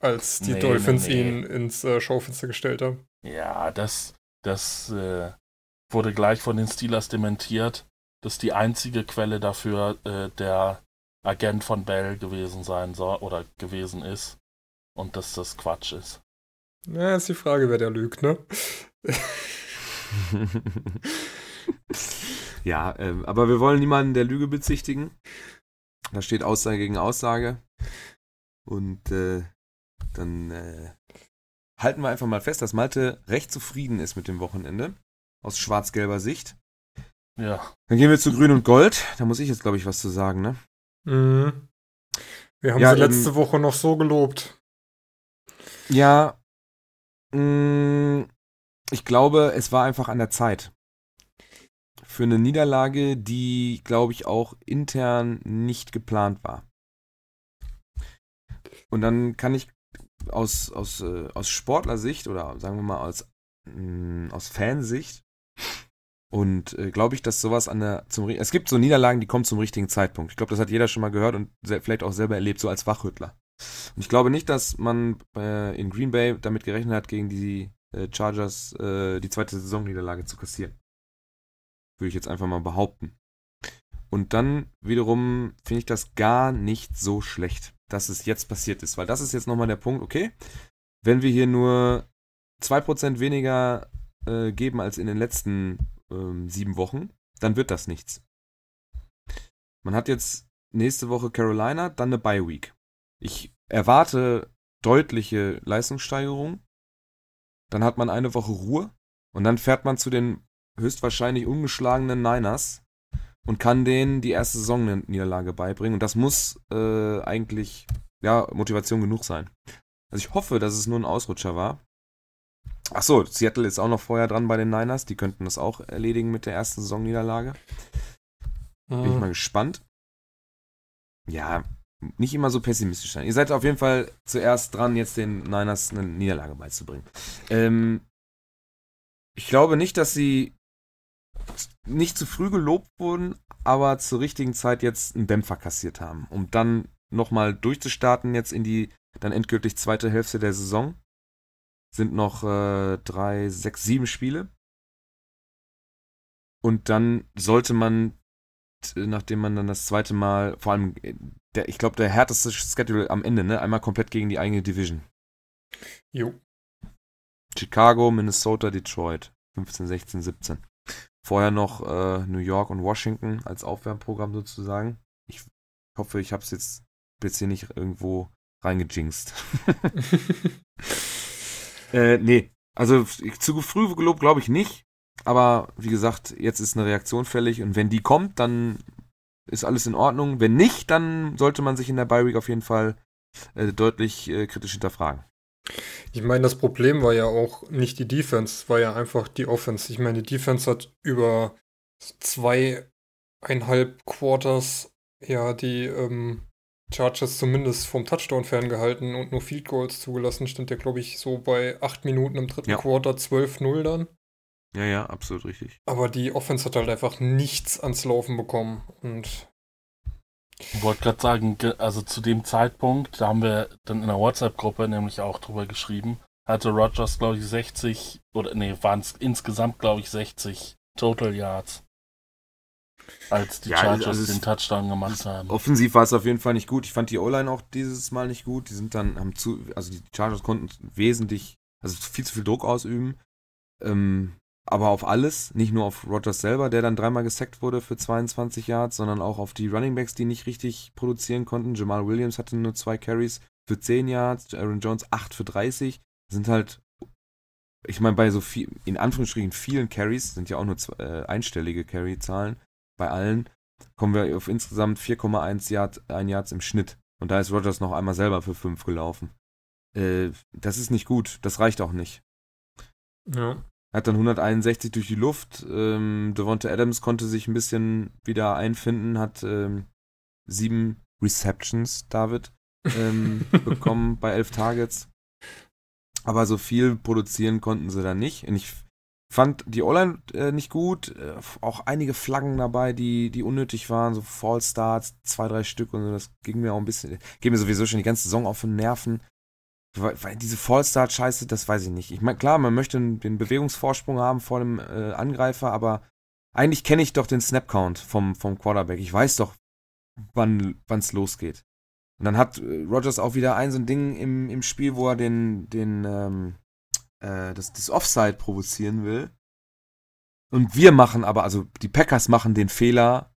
als die Nee, Dolphins nee, nee. ihn ins äh, Schaufenster gestellt haben. Ja, das, das äh, wurde gleich von den Steelers dementiert, dass die einzige Quelle dafür äh, der Agent von Bell gewesen sein soll oder gewesen ist. und dass das Quatsch ist. Na, ist die Frage, wer der lügt, ne? ja, ähm, aber wir wollen niemanden der Lüge bezichtigen. Da steht Aussage gegen Aussage. Und äh, dann äh, halten wir einfach mal fest, dass Malte recht zufrieden ist mit dem Wochenende. Aus schwarz-gelber Sicht. Ja. Dann gehen wir zu Grün und Gold. Da muss ich jetzt, glaube ich, was zu sagen, ne? Mhm. Wir haben Ja, sie letzte ähm, Woche noch so gelobt. Ja, mh, ich glaube, es war einfach an der Zeit. Für eine Niederlage, die, glaube ich, auch intern nicht geplant war. Und dann kann ich aus, aus, äh, aus Sportlersicht oder sagen wir mal aus, mh, aus Fansicht und äh, glaube ich, dass sowas an der zum es gibt so Niederlagen, die kommen zum richtigen Zeitpunkt. Ich glaube, das hat jeder schon mal gehört und vielleicht auch selber erlebt, so als Wachrüttler. Und ich glaube nicht, dass man äh, in Green Bay damit gerechnet hat, gegen die äh, Chargers äh, die zweite Saisonniederlage zu kassieren. Würde ich jetzt einfach mal behaupten. Und dann wiederum finde ich das gar nicht so schlecht, dass es jetzt passiert ist, weil das ist jetzt nochmal der Punkt, okay, wenn wir hier nur 2% weniger äh, geben als in den letzten ähm, sieben Wochen, dann wird das nichts. Man hat jetzt nächste Woche Carolina, dann eine Bye Week. Ich erwarte deutliche Leistungssteigerung. Dann hat man eine Woche Ruhe und dann fährt man zu den höchstwahrscheinlich ungeschlagenen Niners und kann denen die erste Saisonniederlage beibringen. Und das muss äh, eigentlich ja, Motivation genug sein. Also ich hoffe, dass es nur ein Ausrutscher war. Ach so, Seattle ist auch noch vorher dran bei den Niners. Die könnten das auch erledigen mit der ersten Saisonniederlage. Bin ich Mhm. mal gespannt. Ja, nicht immer so pessimistisch sein. Ihr seid auf jeden Fall zuerst dran, jetzt den Niners eine Niederlage beizubringen. Ähm, ich glaube nicht, dass sie nicht zu früh gelobt wurden, aber zur richtigen Zeit jetzt einen Dämpfer kassiert haben, um dann nochmal durchzustarten jetzt in die dann endgültig zweite Hälfte der Saison. Sind noch äh, drei, sechs, sieben Spiele. Und dann sollte man t- nachdem man dann das zweite Mal, vor allem, äh, der, ich glaube, der härteste Schedule am Ende, ne? Einmal komplett gegen die eigene Division. Jo. Chicago, Minnesota, Detroit. 15, 16, 17. Vorher noch äh, New York und Washington als Aufwärmprogramm sozusagen. Ich hoffe, ich habe es jetzt, jetzt hier nicht irgendwo reingejinxt. äh, nee. Also ich- zu früh gelobt glaube ich nicht. Aber wie gesagt, jetzt ist eine Reaktion fällig und wenn die kommt, dann ist alles in Ordnung. Wenn nicht, dann sollte man sich in der Bye Week auf jeden Fall äh, deutlich äh, kritisch hinterfragen. Ich meine, das Problem war ja auch nicht die Defense, es war ja einfach die Offense. Ich meine, die Defense hat über zweieinhalb Quarters ja die ähm, Chargers zumindest vom Touchdown ferngehalten und nur Field Goals zugelassen. Stand ja, glaube ich, so bei acht Minuten im dritten Ja. Quarter 12-0 dann. Ja, ja, absolut richtig. Aber die Offense hat halt einfach nichts ans Laufen bekommen. Und Ich wollte gerade sagen, ge- also zu dem Zeitpunkt, da haben wir dann in der WhatsApp-Gruppe nämlich auch drüber geschrieben, hatte Rogers, glaube ich, 60, oder nee, waren es insgesamt, glaube ich, 60 Total Yards. Als die Ja, Chargers also den Touchdown gemacht haben. Offensiv war es auf jeden Fall nicht gut. Ich fand die O-Line auch dieses Mal nicht gut. Die sind dann, haben zu, also die Chargers konnten wesentlich, also viel zu viel Druck ausüben. Ähm, aber auf alles, nicht nur auf Rogers selber, der dann dreimal gesackt wurde für 22 Yards, sondern auch auf die Running Backs, die nicht richtig produzieren konnten. Jamal Williams hatte nur zwei Carries für 10 Yards, Aaron Jones 8 für 30. Das sind halt, ich meine, bei so viel, in Anführungsstrichen vielen Carries, sind ja auch nur zwei, äh, einstellige Carry-Zahlen bei allen, kommen wir auf insgesamt 4,1 Yards, Yards im Schnitt. Und da ist Rogers noch einmal selber für 5 gelaufen. Äh, das ist nicht gut. Das reicht auch nicht. ja. Hat dann 161 durch die Luft. Ähm, Devonta Adams konnte sich ein bisschen wieder einfinden, hat ähm, sieben Receptions, David, ähm, bekommen bei elf Targets. Aber so viel produzieren konnten sie da nicht. Und ich fand die O-Line äh, nicht gut. Äh, auch einige Flaggen dabei, die, die unnötig waren. So False Starts, zwei, drei Stück und so. Das ging mir auch ein bisschen, ging mir sowieso schon die ganze Saison auf den Nerven. Weil, weil diese Fallstart-Scheiße, das weiß ich nicht. Ich meine, klar, man möchte den Bewegungsvorsprung haben vor dem äh, Angreifer, aber eigentlich kenne ich doch den Snap-Count vom, vom Quarterback. Ich weiß doch, wann es losgeht. Und dann hat äh, Rogers auch wieder ein so ein Ding im, im Spiel, wo er den, den, ähm, äh, das, das Offside provozieren will. Und wir machen aber, also die Packers machen den Fehler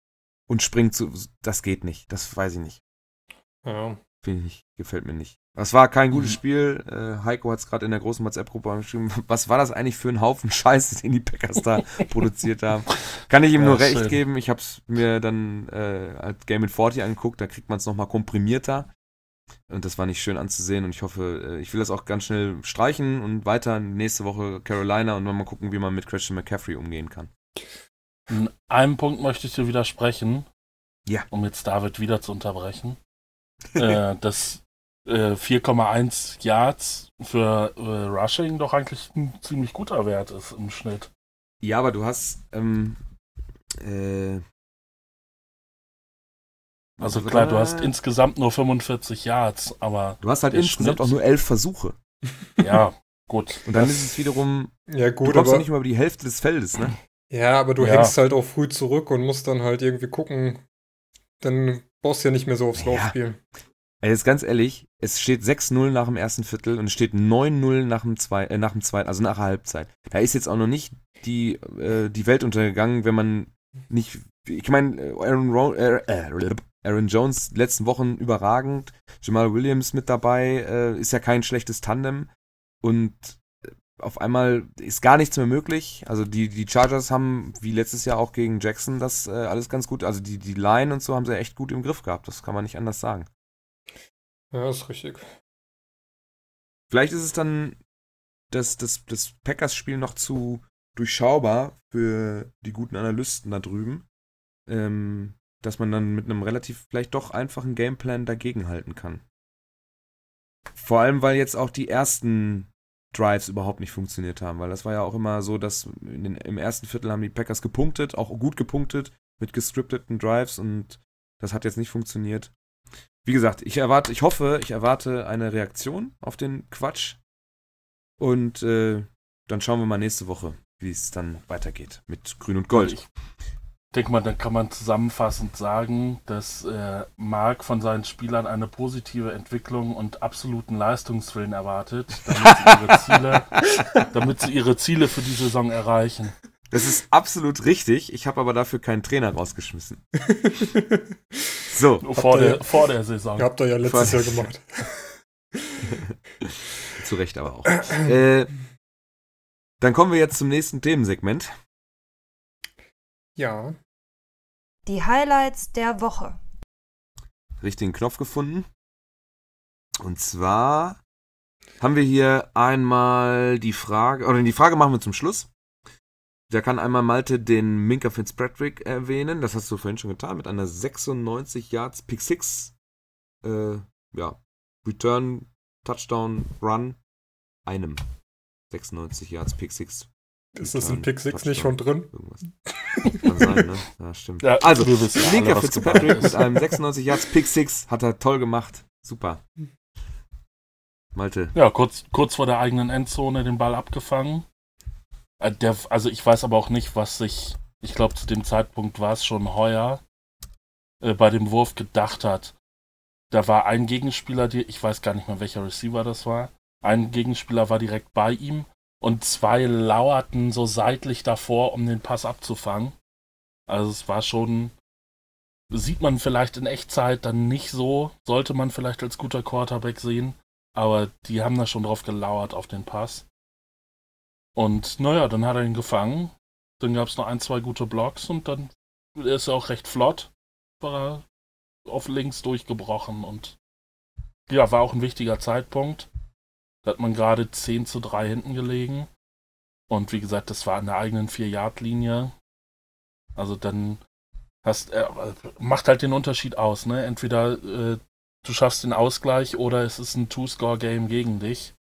und springen zu. Das geht nicht. Das weiß ich nicht. Ja. Finde ich nicht. Gefällt mir nicht. Das war kein gutes Mhm. Spiel. Äh, Heiko hat es gerade in der großen WhatsApp-Gruppe geschrieben. Was war das eigentlich für ein Haufen Scheiße, den die Packers da produziert haben? Kann ich ihm Ja, nur recht schön. geben. Ich habe es mir dann äh, als Game in 40 angeguckt. Da kriegt man es nochmal komprimierter. Und das war nicht schön anzusehen. Und ich hoffe, äh, ich will das auch ganz schnell streichen und weiter nächste Woche Carolina und dann mal gucken, wie man mit Christian McCaffrey umgehen kann. In einem Punkt möchte ich dir widersprechen. Ja. Um jetzt David wieder zu unterbrechen. äh, dass äh, 4,1 Yards für äh, Rushing doch eigentlich ein ziemlich guter Wert ist im Schnitt. Ja, aber du hast. Ähm, äh, Also klar, du hast insgesamt nur 45 Yards, aber Du hast halt insgesamt Schnitt- auch nur elf Versuche. ja, gut. Und dann Das- ist es wiederum. Ja, Du gut, kommst ja aber, nicht mal über die Hälfte des Feldes, ne? ja, aber du Ja. hängst halt auch früh zurück und musst dann halt irgendwie gucken. Dann brauchst du ja nicht mehr so aufs Ja. Laufspiel. Ey, jetzt ganz ehrlich, es steht 6-0 nach dem ersten Viertel und es steht 9-0 nach dem, zwei, äh, nach dem zweiten, also nach der Halbzeit. Da ist jetzt auch noch nicht die, äh, die Welt untergegangen, wenn man nicht. Ich meine, Aaron, Ro äh, äh, Aaron Jones letzten Wochen überragend, Jamal Williams mit dabei, äh, ist ja kein schlechtes Tandem und äh, auf einmal ist gar nichts mehr möglich. Also die, die Chargers haben, wie letztes Jahr auch gegen Jackson, das äh, alles ganz gut, also die, die Line und so haben sie echt gut im Griff gehabt, das kann man nicht anders sagen. Ja, ist richtig. Vielleicht ist es dann das, das, das Packers-Spiel noch zu durchschaubar für die guten Analysten da drüben, ähm, dass man dann mit einem relativ vielleicht doch einfachen Gameplan dagegenhalten kann. Vor allem, weil jetzt auch die ersten Drives überhaupt nicht funktioniert haben, weil das war ja auch immer so, dass den, im ersten Viertel haben die Packers gepunktet, auch gut gepunktet mit gescripteten Drives und das hat jetzt nicht funktioniert. Wie gesagt, ich erwarte, ich hoffe, ich erwarte eine Reaktion auf den Quatsch. Und äh, dann schauen wir mal nächste Woche, wie es dann weitergeht mit Grün und Gold. Ich denke mal, dann kann man zusammenfassend sagen, dass äh, Mark von seinen Spielern eine positive Entwicklung und absoluten Leistungswillen erwartet, damit sie ihre Ziele, damit sie ihre Ziele für die Saison erreichen. Das ist absolut richtig. Ich habe aber dafür keinen Trainer rausgeschmissen. So, Vor ihr- der, vor der Saison. Ja, habt ihr ja letztes. Jahr gemacht. zu Recht aber auch. äh, dann kommen wir jetzt zum nächsten Themensegment. Ja. Die Highlights der Woche. richtigen Knopf gefunden. Und zwar haben wir hier einmal die Frage, oder die Frage machen wir zum Schluss. Da kann einmal Malte den Minka Fitzpatrick erwähnen. Das hast du vorhin schon getan, mit einer 96 Yards Pick 6. Äh, ja, Return, Touchdown, Run, einem. 96 Yards Pick 6. Ist das ein Pick 6 nicht schon drin? Irgendwas. Kann sein, ne? Ja, stimmt. Ja, also, Minka Fitzpatrick mit einem 96 Yards Pick 6 hat er toll gemacht. Super. Malte. Ja, kurz, kurz vor der eigenen Endzone den Ball abgefangen. Äh, Der, also ich weiß aber auch nicht, was sich, ich glaube zu dem Zeitpunkt war es schon heuer, äh, bei dem Wurf gedacht hat. Da war ein Gegenspieler, die, ich weiß gar nicht mehr, welcher Receiver das war. Ein Gegenspieler war direkt bei ihm und zwei lauerten so seitlich davor, um den Pass abzufangen. Also es war schon, sieht man vielleicht in Echtzeit dann nicht so, sollte man vielleicht als guter Quarterback sehen. Aber die haben da schon drauf gelauert auf den Pass. Und naja, dann hat er ihn gefangen. Dann gab es noch ein, zwei gute Blocks und dann ist er auch recht flott. War er auf links durchgebrochen und ja, war auch ein wichtiger Zeitpunkt. Da hat man gerade 10 zu 3 hinten gelegen. Und wie gesagt, das war an der eigenen 4-Yard-Linie. Also dann hast, äh, macht halt den Unterschied aus, ne? Entweder äh, du schaffst den Ausgleich oder es ist ein Two-Score-Game gegen dich.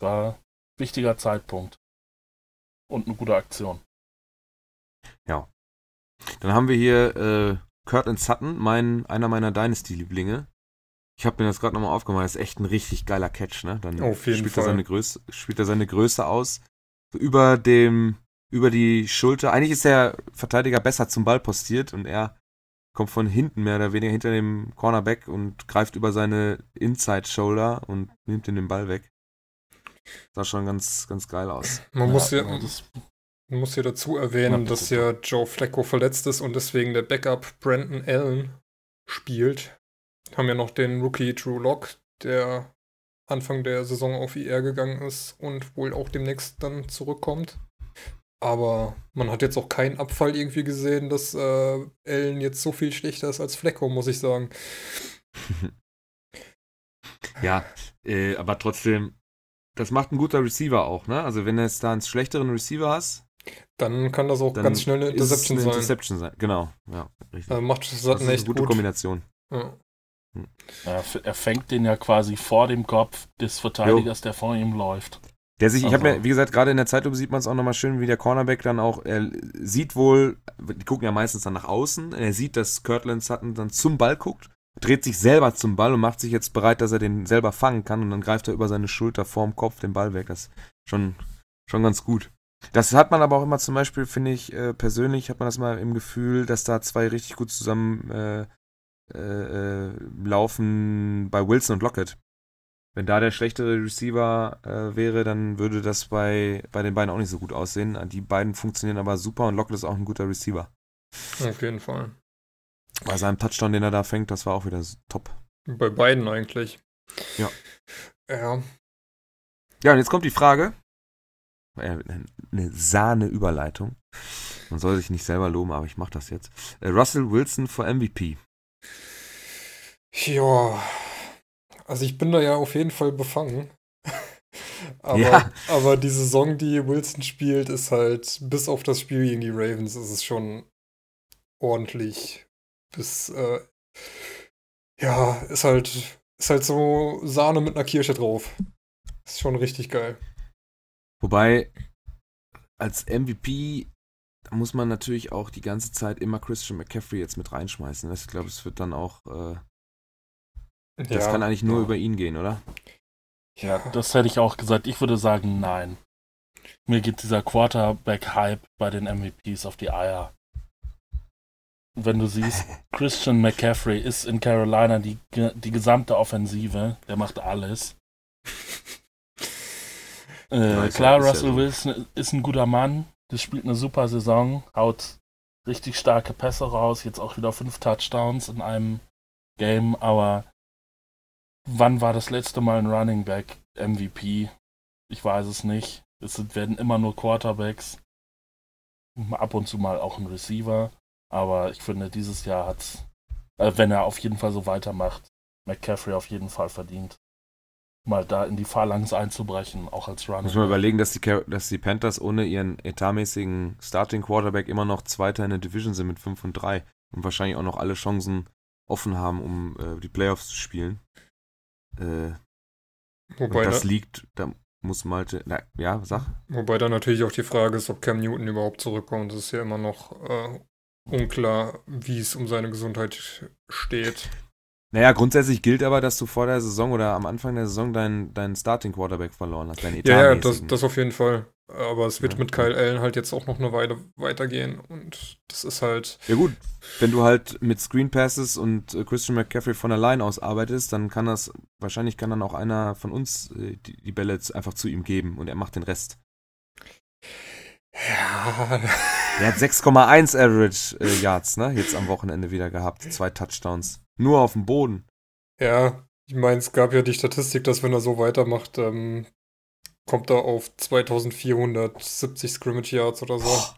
War ein wichtiger Zeitpunkt. Und eine gute Aktion. Dann haben wir hier äh, Curtin Sutton, mein, einer meiner Dynasty-Lieblinge. Ich habe mir das gerade nochmal aufgemacht. Das ist echt ein richtig geiler Catch, ne? Dann Auf jeden spielt, Fall. Er seine Größe, spielt er seine Größe aus. So über dem, über die Schulter. Eigentlich ist der Verteidiger besser zum Ball postiert und er kommt von hinten mehr oder weniger hinter dem Cornerback und greift über seine Inside Shoulder und nimmt ihm den Ball weg. Sah schon ganz, ganz geil aus. Man muss ja, genau, das, man muss ja dazu erwähnen, Ja, dass ja Joe Flacco verletzt ist und deswegen der Backup Brandon Allen spielt. Haben ja noch den Rookie Drew Lock, der Anfang der Saison auf IR gegangen ist und wohl auch demnächst dann zurückkommt. Aber man hat jetzt auch keinen Abfall irgendwie gesehen, dass äh, Allen jetzt so viel schlechter ist als Flacco, muss ich sagen. Ja, äh, aber trotzdem, das macht ein guter Receiver auch, ne? Also wenn du jetzt da einen schlechteren Receiver hast, Dann kann das auch dann ganz schnell eine Interception eine sein. Interception sein. Genau, ja, richtig. Äh, macht das Sutton ist eine echt gute gut. Kombination. Ja. er, f- er fängt den ja quasi vor dem Kopf des Verteidigers, der vor ihm läuft. Der sich, ich habe Also- mir, wie gesagt, gerade in der Zeitlupe sieht man es auch nochmal schön, wie der Cornerback dann auch, er sieht wohl, die gucken ja meistens dann nach außen, er sieht, dass Kirtland Sutton dann zum Ball guckt, dreht sich selber zum Ball und macht sich jetzt bereit, dass er den selber fangen kann und dann greift er über seine Schulter vorm Kopf den Ball weg. Das ist schon, schon ganz gut. Das hat man aber auch immer zum Beispiel, finde ich, äh, persönlich hat man das mal im Gefühl, dass da zwei richtig gut zusammen äh, äh, äh, laufen bei Wilson und Lockett. Wenn da der schlechtere Receiver äh, wäre, dann würde das bei, bei den beiden auch nicht so gut aussehen. Die beiden funktionieren aber super und Lockett ist auch ein guter Receiver. Auf jeden Fall. Bei seinem Touchdown, den er da fängt, das war auch wieder top. Bei beiden eigentlich. Ja. Ja. Ja, und jetzt kommt die Frage. Eine Sahne-Überleitung. Man soll sich nicht selber loben, aber ich mache das jetzt. Äh, Russell Wilson für MVP. Ja. Also ich bin da ja auf jeden Fall befangen. aber, Ja. aber die Saison, die Wilson spielt, ist halt, bis auf das Spiel gegen die Ravens, ist es schon ordentlich. Bis, äh, ja, ist halt, ist halt so Sahne mit einer Kirsche drauf. Ist schon richtig geil. Wobei, als MVP da muss man natürlich auch die ganze Zeit immer Christian McCaffrey jetzt mit reinschmeißen. Ich glaube, es wird dann auch, äh, das ja, kann eigentlich nur ja. über ihn gehen, oder? Ja, Das hätte ich auch gesagt. Ich würde sagen, nein. Mir geht dieser Quarterback-Hype bei den MVPs auf die Eier. Wenn du siehst, Christian McCaffrey ist in Carolina die, die gesamte Offensive, der macht alles. Äh, klar, Russell so. Wilson ist ein guter Mann, der spielt eine super Saison, haut richtig starke Pässe raus, jetzt auch wieder fünf Touchdowns in einem Game, aber wann war das letzte Mal ein Running Back MVP? Ich weiß es nicht. Es werden immer nur Quarterbacks, ab und zu mal auch ein Receiver, aber ich finde, dieses Jahr hat, äh, wenn er auf jeden Fall so weitermacht, McCaffrey auf jeden Fall verdient, mal da in die Phalanx einzubrechen, auch als Running Muss man überlegen, dass die, dass die Panthers ohne ihren etatmäßigen Starting Quarterback immer noch Zweiter in der Division sind mit 5 und 3 und wahrscheinlich auch noch alle Chancen offen haben, um äh, die Playoffs zu spielen. Äh, wobei, und das da, liegt, da muss Malte, na, ja, sag. wobei da natürlich auch die Frage ist, ob Cam Newton überhaupt zurückkommt. Es ist ja immer noch äh, unklar, wie es um seine Gesundheit steht. Naja, grundsätzlich gilt aber, dass du vor der Saison oder am Anfang der Saison deinen, deinen Starting Quarterback verloren hast, deinen Ja, ja, das, das auf jeden Fall. Aber es wird Ja. mit Kyle Allen halt jetzt auch noch eine Weile weitergehen. Und das ist halt. Ja gut, wenn du halt mit Screen Passes und äh, Christian McCaffrey von der Line aus arbeitest, dann kann das, wahrscheinlich kann dann auch einer von uns äh, die, die Bälle einfach zu ihm geben und er macht den Rest. Ja. Er hat 6,1 Average äh, Yards, ne, jetzt am Wochenende wieder gehabt. Zwei Touchdowns. Nur auf dem Boden. Ja, ich meine, es gab ja die Statistik, dass wenn er so weitermacht, ähm, kommt er auf 2470 Scrimmage Yards oder so.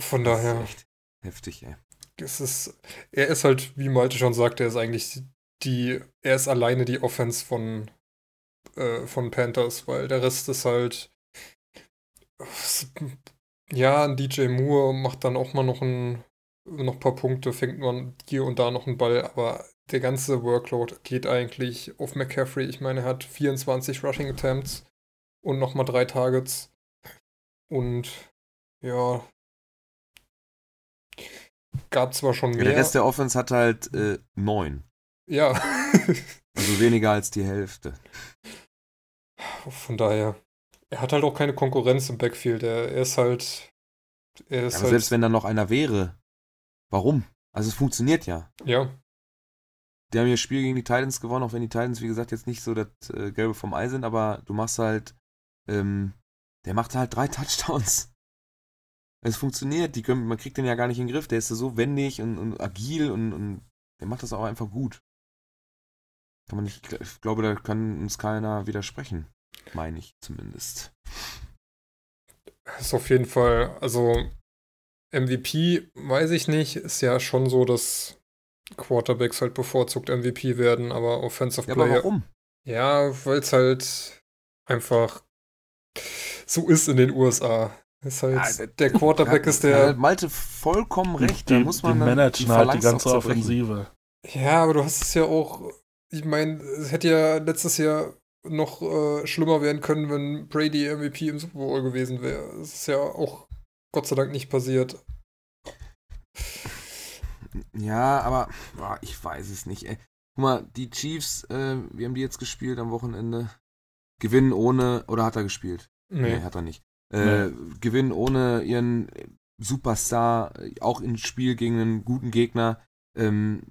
Von Das daher, echt heftig, ey. es ist, er ist halt, wie Malte schon sagte, er ist eigentlich die, er ist alleine die Offense von, äh, von Panthers, weil der Rest ist halt, ja, ein DJ Moore macht dann auch mal noch ein, noch ein paar Punkte, fängt man hier und da noch einen Ball, aber der ganze Workload geht eigentlich auf McCaffrey. Ich meine, er hat 24 Rushing Attempts und nochmal drei Targets. Und ja, gab zwar schon mehr. der Rest der Offense hat halt äh, neun. ja, Also weniger als die Hälfte. von daher. Er hat halt auch keine Konkurrenz im Backfield. Er, er ist halt. Er ist Aber halt selbst wenn da noch einer wäre, warum? Also es funktioniert ja. Ja. Die haben ihr Spiel gegen die Titans gewonnen, auch wenn die Titans, wie gesagt, jetzt nicht so das äh, Gelbe vom Ei sind, aber du machst halt, ähm, der macht halt drei Touchdowns. Es funktioniert, die können, man kriegt den ja gar nicht in den Griff, der ist so wendig und, und agil und, und der macht das auch einfach gut. Kann man nicht, ich glaube, da kann uns keiner widersprechen. Meine ich zumindest. Ist auf jeden Fall, also MVP, weiß ich nicht, ist ja schon so, dass Quarterbacks halt bevorzugt MVP werden, aber Offensive Ja, aber Player. warum? Ja, weil es halt einfach so ist in den USA. Ist halt, Ja, der- Quarterback Ja, ist der. Malte vollkommen recht. da muss man die managen halt die ganze. Offensive. Ja, aber du hast es ja auch. Ich meine, es hätte ja letztes Jahr noch äh, schlimmer werden können, wenn Brady MVP im Super Bowl gewesen wäre. Das ist ja auch Gott sei Dank nicht passiert. Ja, aber boah, ich weiß es nicht. Ey. Guck mal, die Chiefs, äh, wie haben die jetzt gespielt am Wochenende? Gewinnen ohne, oder hat er gespielt? Nee. hat er nicht. Äh, Gewinnen ohne ihren Superstar, auch im Spiel gegen einen guten Gegner. Ähm,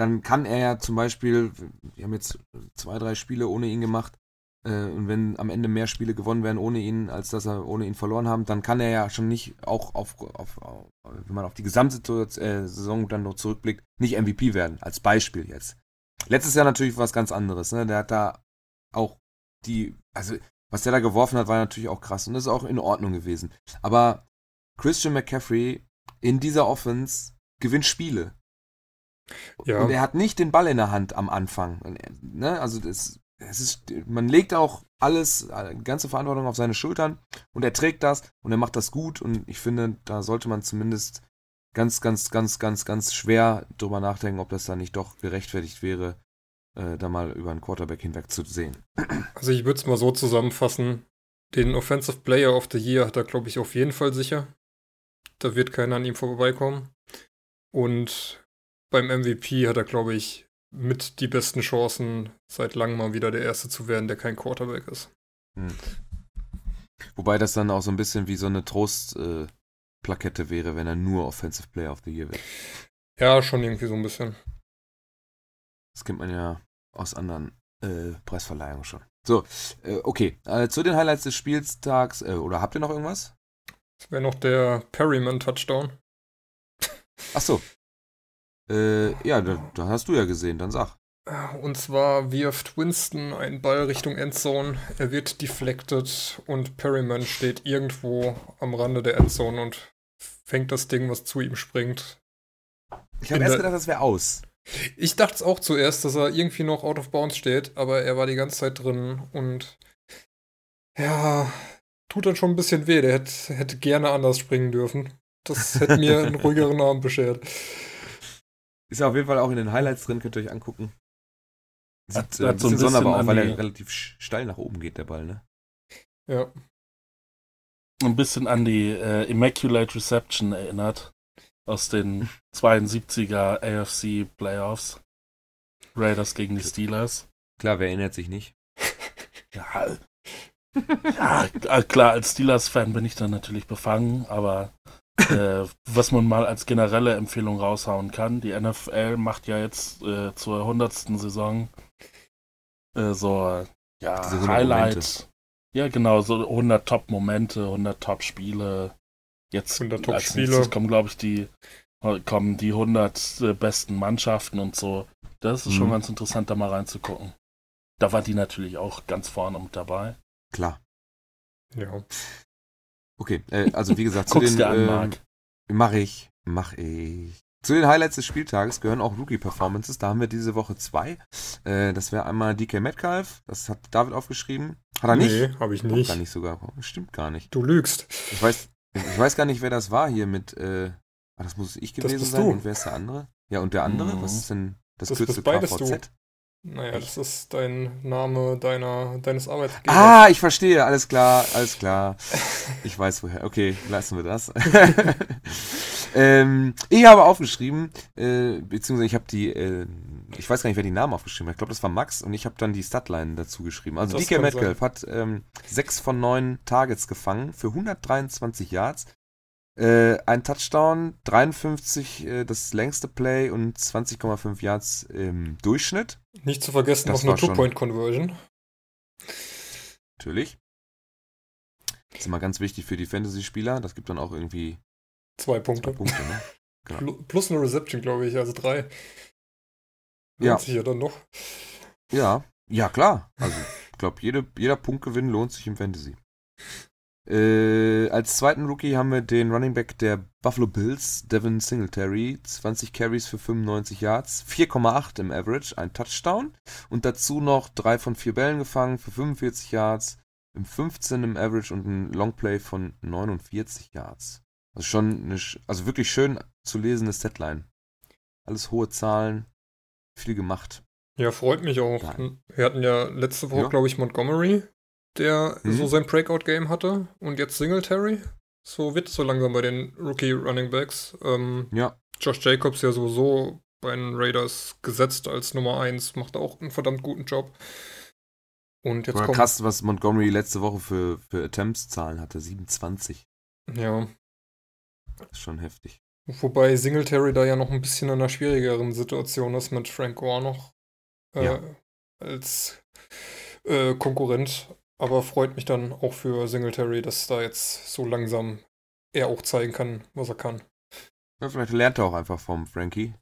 dann kann er ja zum Beispiel, wir haben jetzt zwei, drei Spiele ohne ihn gemacht, äh, und wenn am Ende mehr Spiele gewonnen werden ohne ihn, als dass er ohne ihn verloren haben, dann kann er ja schon nicht auch auf, auf, auf wenn man auf die gesamte äh, Saison dann noch zurückblickt, nicht MVP werden, als Beispiel jetzt. Letztes Jahr natürlich was ganz anderes, ne? Der hat da auch die, also was der da geworfen hat, war natürlich auch krass und das ist auch in Ordnung gewesen. Aber Christian McCaffrey in dieser Offense gewinnt Spiele. Ja. Und er hat nicht den Ball in der Hand am Anfang. Ne? Also das, es ist, man legt auch alles, die ganze Verantwortung auf seine Schultern und er trägt das und er macht das gut und ich finde, da sollte man zumindest ganz, ganz, ganz, ganz, ganz schwer drüber nachdenken, ob das da nicht doch gerechtfertigt wäre, äh, da mal über einen Quarterback hinweg zu sehen. Also ich würde es mal so zusammenfassen. Den Offensive Player of the Year hat er, glaube ich, auf jeden Fall sicher. Da wird keiner an ihm vorbeikommen. Und beim MVP hat er, glaube ich, mit die besten Chancen, seit langem mal wieder der Erste zu werden, der kein Quarterback ist. Hm. Wobei das dann auch so ein bisschen wie so eine Trostplakette äh, wäre, wenn er nur Offensive Player of the Year wird. Ja, schon irgendwie so ein bisschen. Das kennt man ja aus anderen äh, Preisverleihungen schon. So, äh, okay. Äh, zu den Highlights des Spieltags, äh, oder habt ihr noch irgendwas? Das wäre noch der Perryman-Touchdown. Ach so. Äh, ja, da, da hast du ja gesehen, dann sag. Und zwar wirft Winston einen Ball Richtung Endzone. Er wird deflected und Perryman steht irgendwo am Rande der Endzone und fängt das Ding, was zu ihm springt. Ich habe erst gedacht, das wäre aus. Ich dachte es auch zuerst, dass er irgendwie noch out of bounds steht, aber er war die ganze Zeit drin und ja, tut dann schon ein bisschen weh. Der hätte, hätte gerne anders springen dürfen. Das hätte mir einen ruhigeren Abend beschert. Ist ja auf jeden Fall auch in den Highlights drin, könnt ihr euch angucken. Hat- Sieht äh, ein hat so ein bisschen sonderbar bisschen aus, weil er relativ steil nach oben geht, der Ball, ne? Ja. Ein bisschen an die äh, Immaculate Reception erinnert. Aus den 72er AFC Playoffs. Raiders gegen die Steelers. Klar, wer erinnert sich nicht? Ja, ja äh, klar, als Steelers-Fan bin ich dann natürlich befangen, aber äh, was man mal als generelle Empfehlung raushauen kann, die NFL macht ja jetzt äh, zur 100. Saison äh, so ja, Diese 100 Highlights. Ja, genau, so 100 Top-Momente, 100 Top-Spiele. Jetzt 100 als Top-Spiele. nächstes kommen, glaube ich, die kommen die 100 äh, besten Mannschaften und so. Das ist schon Mhm. ganz interessant, da mal reinzugucken. Da war die natürlich auch ganz vorne mit dabei. Klar. Ja. Okay, äh, also wie gesagt, zu den, dir an, ähm, Marc. Mach ich, mach ich. Zu den Highlights des Spieltages gehören auch Rookie-Performances. Da haben wir diese Woche zwei. Äh, das wäre einmal DK Metcalf. Das hat David aufgeschrieben. Hat er nicht? Nee, habe ich Doch, nicht. Gar nicht sogar. Stimmt gar nicht. Du lügst. Ich weiß, ich weiß gar nicht, wer das war hier mit. Äh, ah, das muss ich gewesen bist sein. du. Und wer ist der andere? Ja, und der andere? Mhm. Was ist denn das, Das beides KVZ? Naja, das ist dein Name deiner, deines Arbeitgebers. Ah, ich verstehe. Alles klar, alles klar. Ich weiß woher. Okay, lassen wir das. ähm, ich habe aufgeschrieben, äh, beziehungsweise ich habe die, äh, ich weiß gar nicht, wer die Namen aufgeschrieben hat. Ich glaube, das war Max und ich habe dann die Statline dazu geschrieben. Also Das DK Metcalf hat ähm, sechs von neun Targets gefangen für 123 Yards. Äh, ein Touchdown, 53 äh, das längste Play und 20,5 Yards im Durchschnitt. Nicht zu vergessen Das noch eine Two-Point-Conversion. Natürlich. Das ist immer ganz wichtig für die Fantasy-Spieler. Das gibt dann auch irgendwie Zwei zwei Punkte. Punkte. Ne? Genau. Plu- Plus eine Reception, glaube ich, also drei. Ja. Lohnt sich ja dann noch. Ja, ja klar. Also ich glaube, jede, jeder Punktgewinn lohnt sich im Fantasy. Äh, als zweiten Rookie haben wir den Running Back der Buffalo Bills, Devin Singletary, 20 Carries für 95 Yards, 4,8 im Average, ein Touchdown und dazu noch drei von vier Bällen gefangen für 45 Yards, im 15 im Average und ein Longplay von 49 Yards. Also schon eine, also wirklich schön zu lesende Setline. Alles hohe Zahlen, viel gemacht. Ja, freut mich auch. Nein. Wir hatten ja letzte Woche, Ja. glaube ich, Montgomery, der Mhm. so sein Breakout-Game hatte. Und jetzt Singletary. So wird es so langsam bei den Rookie-Running-Backs. Ähm, Ja, Josh Jacobs ja sowieso bei den Raiders gesetzt als Nummer 1, macht auch einen verdammt guten Job. Und jetzt War kommt. krass, was Montgomery letzte Woche für, für Attempts-Zahlen hatte. 27. Ja. Das ist schon heftig. Wobei Singletary da ja noch ein bisschen in einer schwierigeren Situation ist mit Frank Gore noch äh, Ja. als äh, Konkurrent. Aber freut mich dann auch für Singletary, dass da jetzt so langsam er auch zeigen kann, was er kann. Ja, vielleicht lernt er auch einfach vom Frankie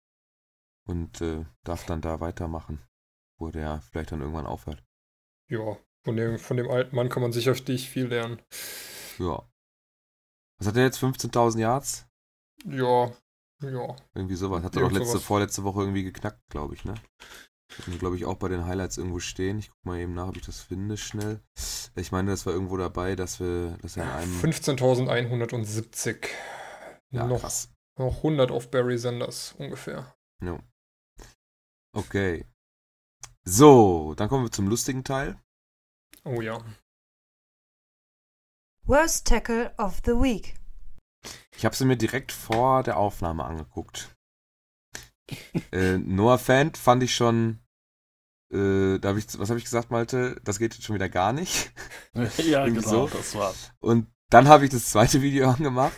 und äh, darf dann da weitermachen, wo der vielleicht dann irgendwann aufhört. Ja, von dem, von dem alten Mann kann man sicherlich viel lernen. Ja. Was hat er jetzt? 15.000 Yards? Ja, ja. Irgendwie sowas. Hat er doch letzte, sowas. vorletzte Woche irgendwie geknackt, glaube ich, ne? Glaube ich, auch bei den Highlights irgendwo stehen. Ich guck mal eben nach, ob ich das finde, schnell. Ich meine, das war irgendwo dabei, dass wir, dass er in einem. 15.170. ja, noch, krass. noch 100 auf Barry Sanders ungefähr. No. Okay. So, dann kommen wir zum lustigen Teil. Oh ja. Worst Tackle of the Week. Ich habe sie mir direkt vor der Aufnahme angeguckt. Äh, Noah Fant fand ich schon. Äh, da hab ich, was habe ich gesagt, Malte? Das geht jetzt schon wieder gar nicht. ja, Irgendwie genau, so. das war. Und dann habe ich das zweite Video angemacht.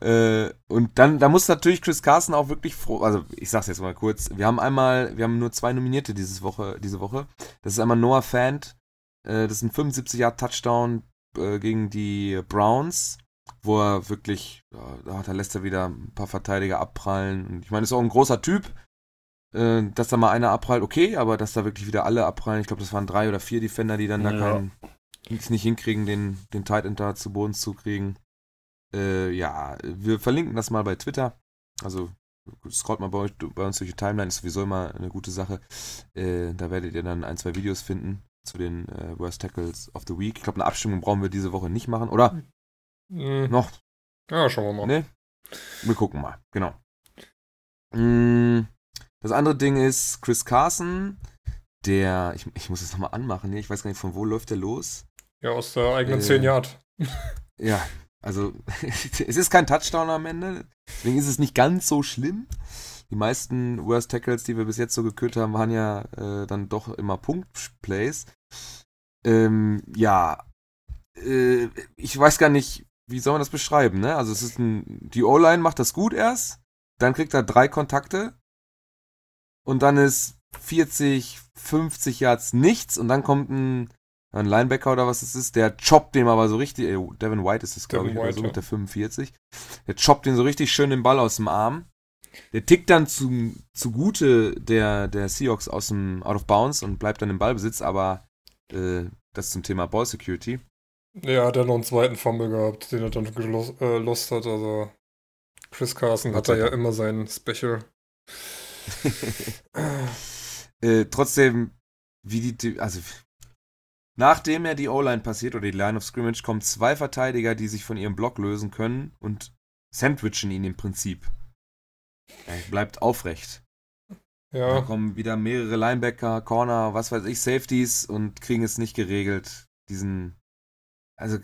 Äh, und dann, da muss natürlich Chris Carson auch wirklich froh. Also ich sag's jetzt mal kurz. Wir haben einmal, wir haben nur zwei Nominierte dieses Woche, diese Woche. Das ist einmal Noah Fant. Äh, das ist ein 75 Yard Touchdown äh, gegen die Browns, wo er wirklich, ja, da, da lässt er wieder ein paar Verteidiger abprallen. Und ich meine, ist auch ein großer Typ. Äh, dass da mal einer abprallt, okay, aber dass da wirklich wieder alle abprallen. Ich glaube, das waren drei oder vier Defender, die dann da Ja. keinen es nicht hinkriegen, den, den Tight End da zu Boden zu kriegen. Äh, ja, wir verlinken das mal bei Twitter. Also scrollt mal bei, euch, bei uns durch die Timeline, ist sowieso immer eine gute Sache. Äh, da werdet ihr dann ein, zwei Videos finden zu den äh, Worst Tackles of the Week. Ich glaube, eine Abstimmung brauchen wir diese Woche nicht machen, oder? Hm, Noch? Ja, schauen wir mal. Ne? Wir gucken mal, genau. Mm, Das andere Ding ist Chris Carson, der, ich, ich muss das nochmal anmachen, ich weiß gar nicht, von wo läuft der los? Ja, aus der eigenen Äh, 10 Yard. Ja, also es ist kein Touchdown am Ende, deswegen ist es nicht ganz so schlimm. Die meisten Worst Tackles, die wir bis jetzt so gekürt haben, waren ja äh, dann doch immer Punktplays. Ähm, ja, äh, ich weiß gar nicht, wie soll man das beschreiben, ne? Also es ist ein, die O-Line macht das gut erst, dann kriegt er drei Kontakte und dann ist 40, 50 Yards nichts und dann kommt ein, ein Linebacker oder was es ist, der choppt dem aber so richtig, äh, Devin White ist es, glaube ich, Devin oder White, so ja. mit der 45. Der choppt den so richtig schön den Ball aus dem Arm. Der tickt dann zu, zugute der, der Seahawks aus dem Out of Bounds und bleibt dann im Ballbesitz, aber äh, das zum Thema Ball Security. Ja, hat er noch einen zweiten Fumble gehabt, den er dann gelos äh, hat. Also Chris Carson hat da ja immer sein Special. äh, trotzdem, wie die, also nachdem er die O-Line passiert oder die Line of Scrimmage, kommen zwei Verteidiger, die sich von ihrem Block lösen können und sandwichen ihn im Prinzip. Er bleibt aufrecht. Da Ja, kommen wieder mehrere Linebacker, Corner, was weiß ich, Safeties und kriegen es nicht geregelt. Diesen, also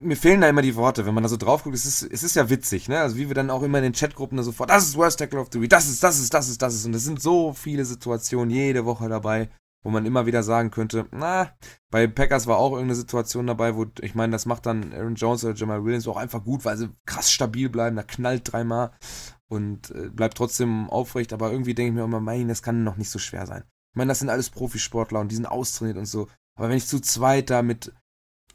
mir fehlen da immer die Worte, wenn man da so drauf guckt. Es ist, es ist ja witzig, ne? Also wie wir dann auch immer in den Chatgruppen da sofort, das ist Worst Tackle of the Week, das ist, das ist, das ist, das ist. Und es sind so viele Situationen jede Woche dabei, wo man immer wieder sagen könnte, na, bei Packers war auch irgendeine Situation dabei, wo, ich meine, das macht dann Aaron Jones oder Jamal Williams auch einfach gut, weil sie krass stabil bleiben, da knallt dreimal und äh, bleibt trotzdem aufrecht, aber irgendwie denke ich mir immer, mein, das kann noch nicht so schwer sein. Ich meine, das sind alles Profisportler und die sind austrainiert und so, aber wenn ich zu zweit da mit,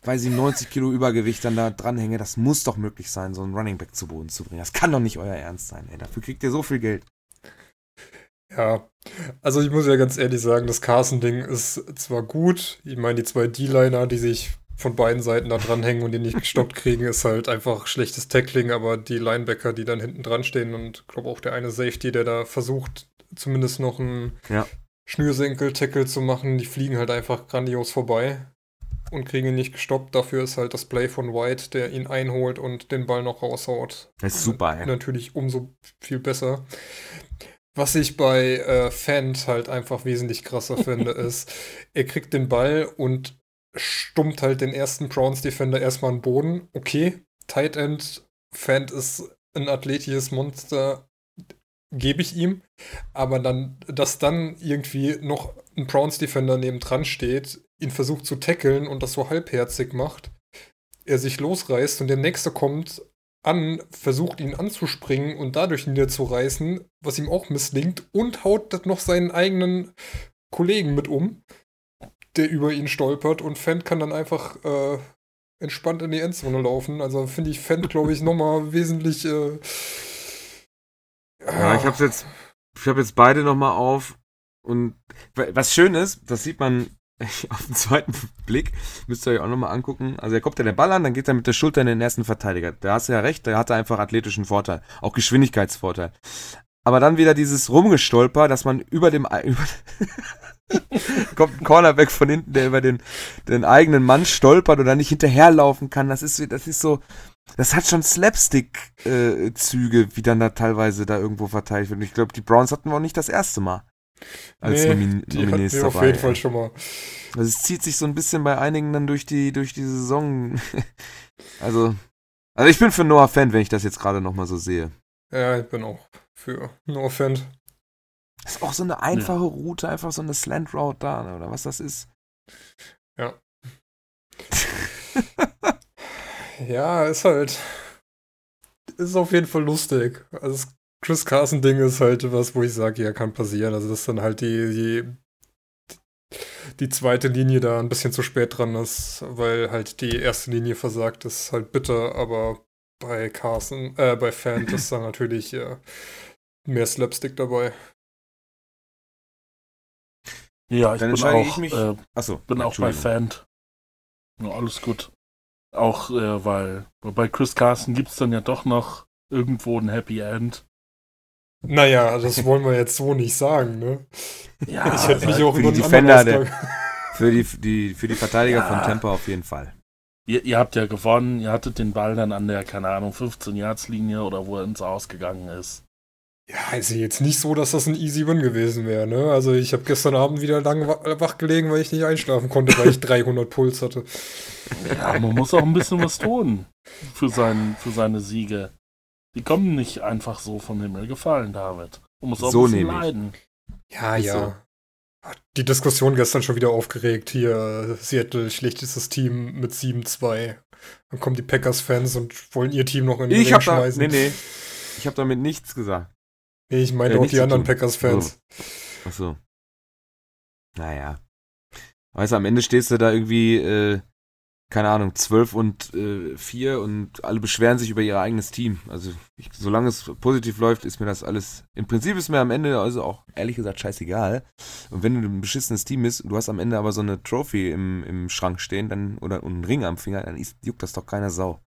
weiß ich, 90 Kilo Übergewicht dann da dranhänge, das muss doch möglich sein, so einen Running Back zu Boden zu bringen. Das kann doch nicht euer Ernst sein, ey. Dafür kriegt ihr so viel Geld. Ja, also ich muss ja ganz ehrlich sagen, das Carson-Ding ist zwar gut, ich meine, die zwei D-Liner, die sich von beiden Seiten da dranhängen und die nicht gestoppt kriegen, ist halt einfach schlechtes Tackling, aber die Linebacker, die dann hinten dran stehen und glaube auch der eine Safety, der da versucht, zumindest noch einen Ja. Schnürsenkel-Tackle zu machen, die fliegen halt einfach grandios vorbei und kriegen ihn nicht gestoppt. Dafür ist halt das Play von White, der ihn einholt und den Ball noch raushaut, Das ist super, ey. natürlich umso viel besser. Was ich bei äh, Fant halt einfach wesentlich krasser finde, ist, er kriegt den Ball und stummt halt den ersten Browns Defender erstmal an den Boden. Okay, Tight End, Fant ist ein athletisches Monster, gebe ich ihm. Aber dann, dass dann irgendwie noch ein Browns Defender nebendran steht, ihn versucht zu tackeln und das so halbherzig macht, er sich losreißt und der nächste kommt an, versucht ihn anzuspringen und dadurch niederzureißen, was ihm auch misslingt, und haut das noch seinen eigenen Kollegen mit um, der über ihn stolpert und Fent kann dann einfach äh, entspannt in die Endzone laufen. Also finde ich Fent, glaube ich, nochmal wesentlich. Äh, Ja, ich hab's jetzt, ich hab jetzt beide nochmal auf und was schön ist, das sieht man auf den zweiten Blick, müsst ihr euch auch nochmal angucken. Also er kommt ja der Ball an, dann geht er mit der Schulter in den ersten Verteidiger. Da hast du ja recht, da hat er einfach athletischen Vorteil, auch Geschwindigkeitsvorteil. Aber dann wieder dieses Rumgestolper, dass man über dem über kommt ein Cornerback von hinten, der über den, den eigenen Mann stolpert oder nicht hinterherlaufen kann. Das ist, das ist so, das hat schon Slapstick-Züge, wie dann da teilweise da irgendwo verteilt wird. Und ich glaube, die Browns hatten wir auch nicht das erste Mal als nee, Nomin die hatten Nominees wir auf dabei. jeden Fall schon mal. Also es zieht sich so ein bisschen bei einigen dann durch die, durch die Saison. also, also ich bin für Noah Fan, wenn ich das jetzt gerade nochmal so sehe. Ja, ich bin auch für No Fent. Das ist auch so eine einfache Route, einfach so eine Slant Route da, ne, oder was das ist. Ja, ist halt. Ist auf jeden Fall lustig. Also das Chris Carson-Ding ist halt was, wo ich sage, ja, kann passieren. Also dass dann halt die, die, die zweite Linie da ein bisschen zu spät dran ist, weil halt die erste Linie versagt, ist halt bitter, aber bei Carson, äh, bei Fan ist dann natürlich äh, mehr Slapstick dabei. Ja, ich Dann bin auch, ich mich- äh, Achso. bin auch bei Fan. Ja, alles gut. Auch äh, weil bei Chris Carson gibt es dann ja doch noch irgendwo ein Happy End. Naja, das wollen wir jetzt so nicht sagen, ne? Ja, ich hätte mich auch für über die Defender, Ausgang- Für die, die, für die Verteidiger Ja. von Tampa auf jeden Fall. ihr, ihr habt ja gewonnen, ihr hattet den Ball dann an der, keine Ahnung, 15-Yards-Linie oder wo er ins Ausgegangen ist. Ja, ist jetzt nicht so, dass das ein Easy Win gewesen wäre, ne? Also ich habe gestern Abend wieder lange wa- wach gelegen, weil ich nicht einschlafen konnte, weil ich 300 Puls hatte. Ja, man muss auch ein bisschen was tun für, sein, für seine Siege. Die kommen nicht einfach so vom Himmel gefallen, David. Man muss auch So ein bisschen leiden. Ja, Ist ja. Hat Die Diskussion gestern schon wieder aufgeregt. Hier, Seattle, schlechtestes Team mit 7-2. Dann kommen die Packers-Fans und wollen ihr Team noch in den Ich Ring hab da, schmeißen. nee, nee. Ich habe damit nichts gesagt. Nee, ich meine Ja, auch die anderen. Packers-Fans. Achso. Naja. Weißt du, am Ende stehst du da irgendwie, äh, keine Ahnung, 12 und äh, 4 und alle beschweren sich über ihr eigenes Team. Also, ich, solange es positiv läuft, ist mir das alles. Im Prinzip ist mir am Ende also auch ehrlich gesagt scheißegal. Und wenn du ein beschissenes Team bist und du hast am Ende aber so eine Trophy im, im Schrank stehen dann, oder und einen Ring am Finger, dann ist, juckt das doch keiner Sau.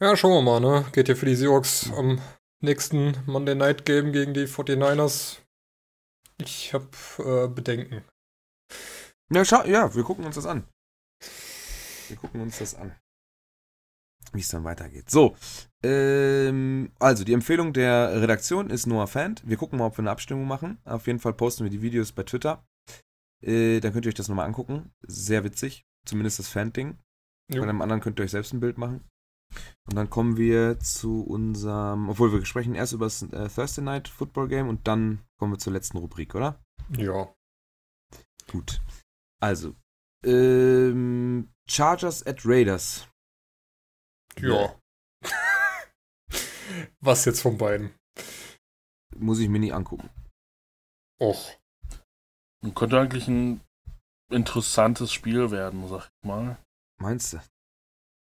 Ja, schauen wir mal, ne? Geht ja für die Seahawks am nächsten Monday Night Game gegen die 49ers. Ich habe äh, Bedenken. Ja, schau, ja, wir gucken uns das an. Wir gucken uns das an. Wie es dann weitergeht. So, ähm, also die Empfehlung der Redaktion ist Noah Fan. Wir gucken mal, ob wir eine Abstimmung machen. Auf jeden Fall posten wir die Videos bei Twitter. Äh, dann könnt ihr euch das nochmal angucken. Sehr witzig. Zumindest das Fan-Ding. Jo. Bei dem anderen könnt ihr euch selbst ein Bild machen. Und dann kommen wir zu unserem, obwohl wir sprechen erst über das äh, Thursday Night Football Game und dann kommen wir zur letzten Rubrik, oder? Ja. Gut. Also, ähm, Chargers at Raiders. Ja. Was jetzt von beiden? Muss ich mir nicht angucken. Och. Könnte eigentlich ein interessantes Spiel werden, sag ich mal. Meinst du?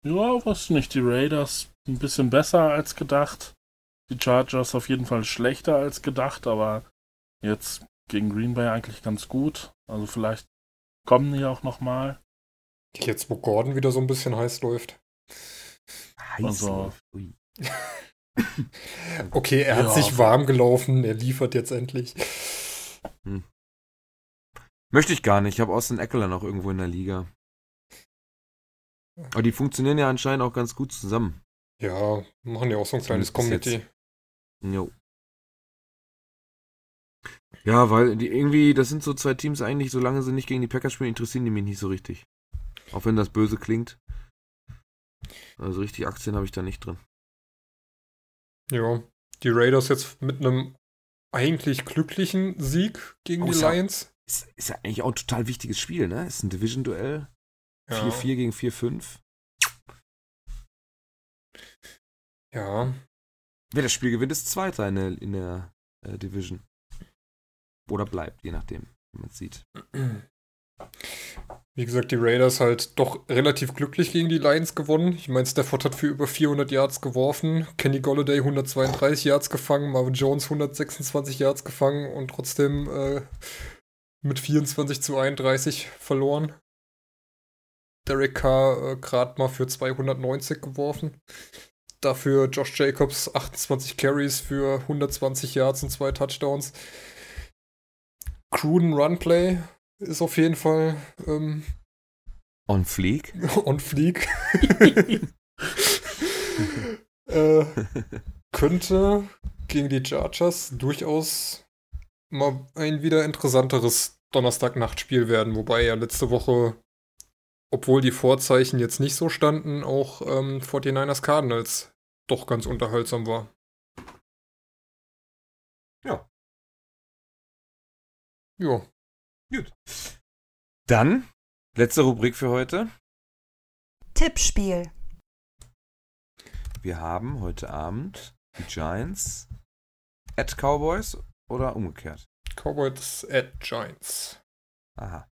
Ja, was nicht. Die Raiders ein bisschen besser als gedacht. Die Chargers auf jeden Fall schlechter als gedacht, aber jetzt gegen Green Bay eigentlich ganz gut. Also vielleicht kommen die auch nochmal. Jetzt, wo Gordon wieder so ein bisschen heiß läuft. Heiß. Also-. Okay, er hat Ja. sich warm gelaufen, er liefert jetzt endlich. Möchte ich gar nicht. Ich habe Austin Eckler noch irgendwo in der Liga. Aber die funktionieren ja anscheinend auch ganz gut zusammen. Ja, machen ja auch so ein kleines Committee. Jo. Ja, weil die irgendwie, das sind so zwei Teams eigentlich, solange sie nicht gegen die Packers spielen, interessieren die mich nicht so richtig. Auch wenn das böse klingt. Also richtig Aktien habe ich da nicht drin. Ja, die Raiders jetzt mit einem eigentlich glücklichen Sieg gegen Oh, die Lions. Ist, ist ja eigentlich auch ein total wichtiges Spiel, ne? Ist ein Division-Duell. Ja, 4-4 gegen 4-5. ja, Wer das Spiel gewinnt, ist Zweiter in der, in der äh, Division. Oder bleibt, je nachdem, wie man es sieht. Wie gesagt, die Raiders halt doch relativ glücklich gegen die Lions gewonnen. Ich meine, Stafford hat für über 400 Yards geworfen, Kenny Golladay 132 Yards gefangen, Marvin Jones 126 Yards gefangen und trotzdem äh, mit 24 zu 31 verloren. Derek Carr äh, gerade mal für 290 geworfen. Dafür Josh Jacobs 28 Carries für 120 Yards und zwei Touchdowns. Cruden Runplay ist auf jeden Fall ähm, On Fleek. on fleek. äh, könnte gegen die Chargers durchaus mal ein wieder interessanteres Donnerstag-Nachtspiel werden, wobei ja letzte Woche, obwohl die Vorzeichen jetzt nicht so standen, auch ähm, 49ers Cardinals doch ganz unterhaltsam war. Ja. Ja. Dann, letzte Rubrik für heute. Tippspiel. Wir haben heute Abend die Giants at Cowboys oder umgekehrt. Cowboys at Giants. Aha.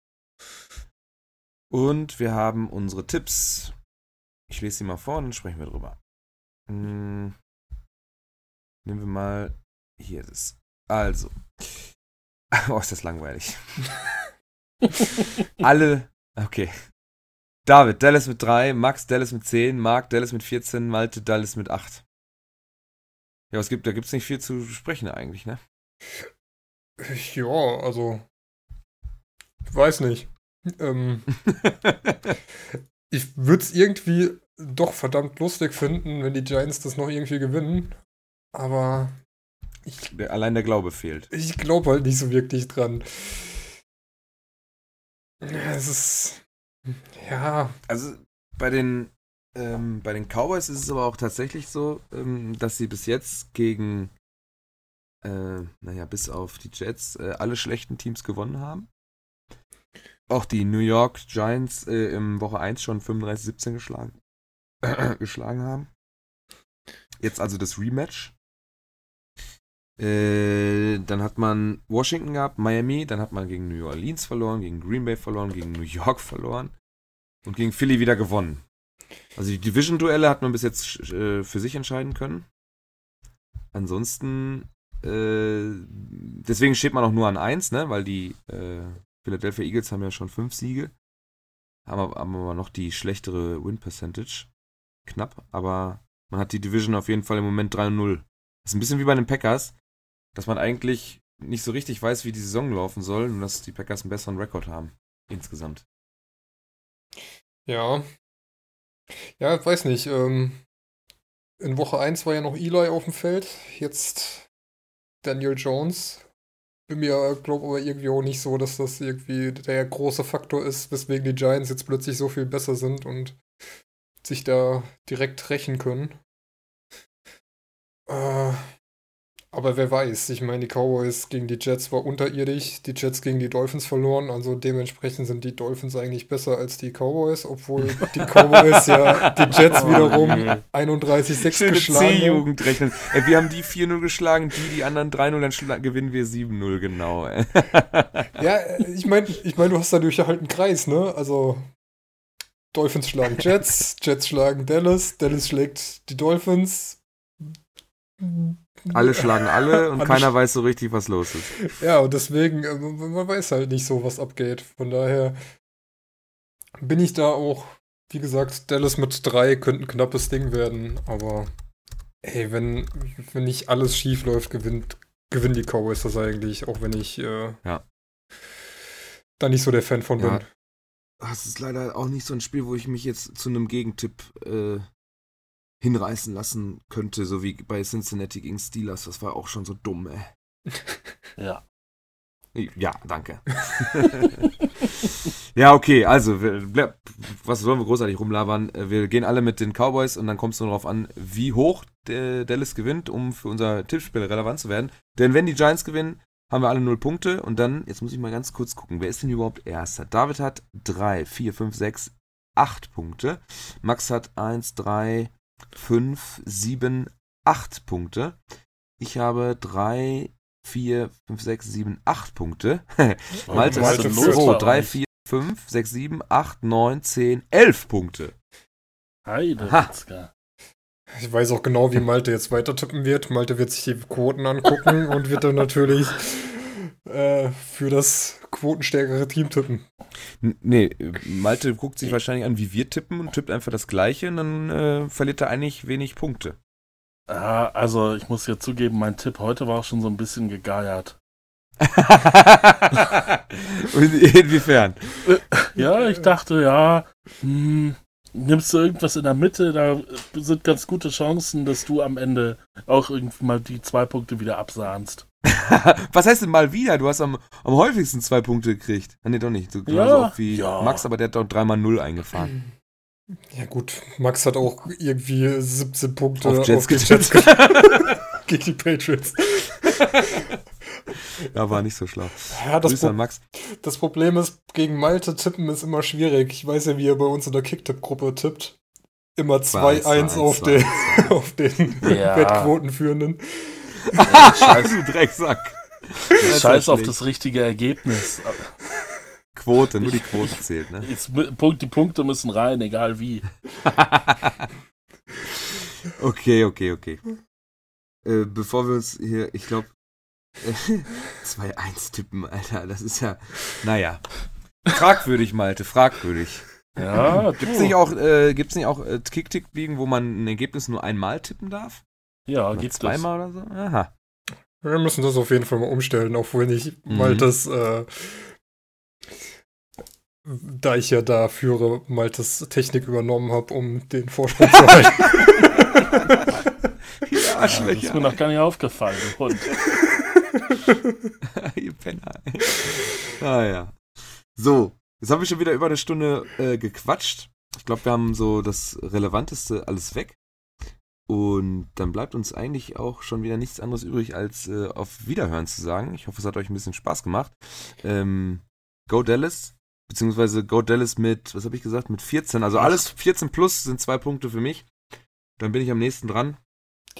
Und wir haben unsere Tipps. Ich lese sie mal vor und dann sprechen wir drüber. Hm. Nehmen wir mal. Hier ist es. Also. Oh, ist das langweilig. Alle. Okay. David, Dallas mit 3, Max, Dallas mit 10, Mark, Dallas mit 14, Malte, Dallas mit 8. Ja, was gibt, da gibt es nicht viel zu sprechen eigentlich, ne? Ja, also. Ich weiß nicht. Ähm, ich würde es irgendwie doch verdammt lustig finden, wenn die Giants das noch irgendwie gewinnen. Aber ich, Allein der Glaube fehlt. ich glaube halt nicht so wirklich dran. Es ist. Ja, Also bei den, ähm, bei den Cowboys ist es aber auch tatsächlich so, ähm, dass sie bis jetzt gegen, äh, naja, bis auf die Jets, äh, alle schlechten Teams gewonnen haben. Auch die New York Giants äh, im Woche 1 schon 35-17 geschlagen, geschlagen haben. Jetzt also das Rematch. Äh, dann hat man Washington gehabt, Miami, dann hat man gegen New Orleans verloren, gegen Green Bay verloren, gegen New York verloren und gegen Philly wieder gewonnen. Also die Division-Duelle hat man bis jetzt äh, für sich entscheiden können. Ansonsten, äh, deswegen steht man auch nur an 1, ne? weil die äh, Philadelphia Eagles haben ja schon 5 Siege. Haben aber, haben aber noch die schlechtere Win-Percentage. Knapp, aber man hat die Division auf jeden Fall im Moment 3-0. Das ist ein bisschen wie bei den Packers, dass man eigentlich nicht so richtig weiß, wie die Saison laufen soll und dass die Packers einen besseren Rekord haben. Insgesamt. ja. Ja, weiß nicht. Ähm, in Woche 1 war ja noch Eli auf dem Feld. Jetzt Daniel Jones. Bin mir, glaube aber irgendwie auch nicht so, dass das irgendwie der große Faktor ist, weswegen die Giants jetzt plötzlich so viel besser sind und sich da direkt rächen können. Äh, Aber wer weiß, ich meine, die Cowboys gegen die Jets war unterirdisch, die Jets gegen die Dolphins verloren, also dementsprechend sind die Dolphins eigentlich besser als die Cowboys, obwohl die Cowboys ja die Jets Oh, wiederum nee. 31-6 Schöne geschlagen haben. C-Jugend rechnen. Ey, wir haben die 4-0 geschlagen, die die anderen 3-0, dann gewinnen wir 7-0, genau. Ja, ich meine, ich mein, du hast dadurch halt einen Kreis, ne? Also Dolphins schlagen Jets, Jets schlagen Dallas, Dallas schlägt die Dolphins. Alle schlagen alle und keiner weiß so richtig, was los ist. Ja, und deswegen, äh, man man weiß halt nicht so, was abgeht. Von daher bin ich da auch, wie gesagt, Dallas mit drei könnte ein knappes Ding werden, aber ey, wenn, wenn nicht alles schief läuft, gewinnt, gewinnen die Cowboys das eigentlich, auch wenn ich äh, Ja. da nicht so der Fan von Ja. bin. Das ist leider auch nicht so ein Spiel, wo ich mich jetzt zu einem Gegentipp äh, hinreißen lassen könnte, so wie bei Cincinnati gegen Steelers. Das war auch schon so dumm, ey. Ja. Ja, danke. ja, okay, also, wir, was sollen wir großartig rumlabern? Äh, Wir gehen alle mit den Cowboys und dann kommt es nur darauf an, wie hoch Dallas gewinnt, um für unser Tippspiel relevant zu werden. Denn wenn die Giants gewinnen, haben wir alle null Punkte und dann, jetzt muss ich mal ganz kurz gucken, wer ist denn überhaupt Erster? David hat 3, 4, 5, 6, 8 Punkte. Max hat 1, 3, 5, 7, 8 Punkte. Ich habe 3, 4, 5, 6, 7, 8 Punkte. Malte hat ist los so, bei 3, euch? 4, 5, 6, 7, 8, 9, 10, 11 Punkte. Heide, Aha. Witzka. Ich weiß auch genau, wie Malte jetzt weiter tippen wird. Malte wird sich die Quoten angucken und wird dann natürlich äh, für das quotenstärkere Team tippen. Nee, Malte guckt sich wahrscheinlich an, wie wir tippen und tippt einfach das Gleiche und dann äh, verliert er eigentlich wenig Punkte. Ja, also ich muss ja zugeben, mein Tipp heute war auch schon so ein bisschen gegeiert. inwiefern? Ja, ich dachte, ja, hm, nimmst du irgendwas in der Mitte, da sind ganz gute Chancen, dass du am Ende auch irgendwie mal die zwei Punkte wieder absahnst. Was heißt denn mal wieder? Du hast am, am häufigsten zwei Punkte gekriegt. Ah, nee, doch nicht. So Ja, wie ja. Max, aber der hat doch dreimal Null eingefahren. Ja gut, Max hat auch irgendwie 17 Punkte Auf Jets getippt. gegen die Patriots. Ja, war nicht so schlau. Ja, das, Pro Max. das Problem ist, gegen Malte tippen ist immer schwierig. Ich weiß ja, wie er bei uns in der Kicktipp-Gruppe tippt. Immer Zwei, 2-1 zwei, auf, zwei, den, auf den Ja. Wettquotenführenden. Scheiß, du Drecksack. Scheiß auf das richtige Ergebnis. Quote, nur die Quote zählt, ne? Jetzt, Punkt, die Punkte müssen rein, egal wie. okay, okay, okay. Äh, bevor wir uns hier, ich glaube, 2-1 tippen, Alter, das ist ja, naja. Fragwürdig, Malte, fragwürdig. Ja, Gibt's du. nicht auch, äh, gibt's nicht auch äh, Kick-Tick-Ligen, wo man ein Ergebnis nur einmal tippen darf? Ja, es. zweimal oder so? Aha. Wir müssen das auf jeden Fall mal umstellen, auch wenn ich Mhm. Maltes, äh, da ich ja da führe, Maltes Technik übernommen habe, um den Vorsprung zu halten. Ihr Ja, das ist mir noch gar nicht aufgefallen, du Hund. Ihr Penner. Ah ja. So, jetzt haben wir schon wieder über eine Stunde äh, gequatscht. Ich glaube, wir haben so das Relevanteste alles weg. Und dann bleibt uns eigentlich auch schon wieder nichts anderes übrig, als äh, auf Wiederhören zu sagen. Ich hoffe, es hat euch ein bisschen Spaß gemacht. Ähm, Go Dallas, beziehungsweise Go Dallas mit, was habe ich gesagt, mit 14. Also alles 14 plus sind zwei Punkte für mich. Dann bin ich am nächsten dran.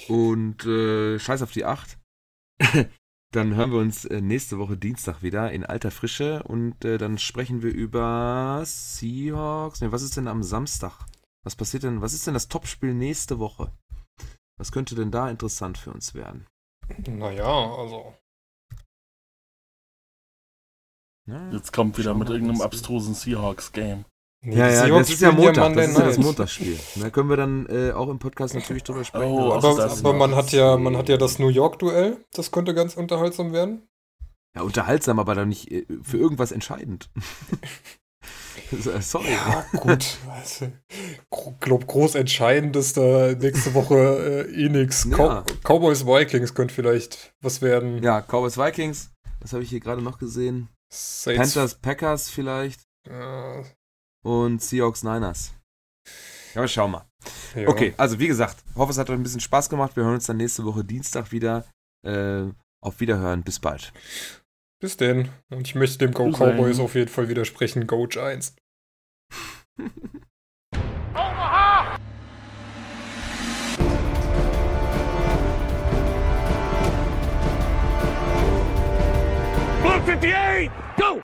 Und äh, scheiß auf die 8. dann hören wir uns äh, nächste Woche Dienstag wieder in alter Frische und äh, dann sprechen wir über Seahawks. Ne, was ist denn am Samstag? Was passiert denn? Was ist denn das Topspiel nächste Woche? Was könnte denn da interessant für uns werden? naja, also. Ja, Jetzt kommt wieder mit irgendeinem abstrusen Seahawks-Game. Nee, ja, ja, Seahawks das ist ja Montag. Monday das ist ja das Night. Montagsspiel. Da können wir dann äh, auch im Podcast natürlich drüber sprechen. Oh, aber- Aber, aber man hat ja, man hat ja das New York-Duell. Das könnte ganz unterhaltsam werden. Ja, unterhaltsam, aber dann nicht äh, für irgendwas entscheidend. Sorry. Ja, gut. Also, gro- glaub, groß entscheidend ist da nächste Woche äh, eh nix. Ja. Cow Cowboys Vikings könnte vielleicht was werden. Ja, Cowboys Vikings. Was habe ich hier gerade noch gesehen? Saints, Panthers Packers vielleicht. Äh, Und Seahawks Niners. Ja, aber schau mal. ja. Okay, also wie gesagt, hoffe, es hat euch ein bisschen Spaß gemacht. Wir hören uns dann nächste Woche Dienstag wieder. Äh, auf Wiederhören, bis bald. Bis denn. Und ich möchte dem Go Bis. Cowboys auf jeden Fall widersprechen. Go Giants. Blue 58, go!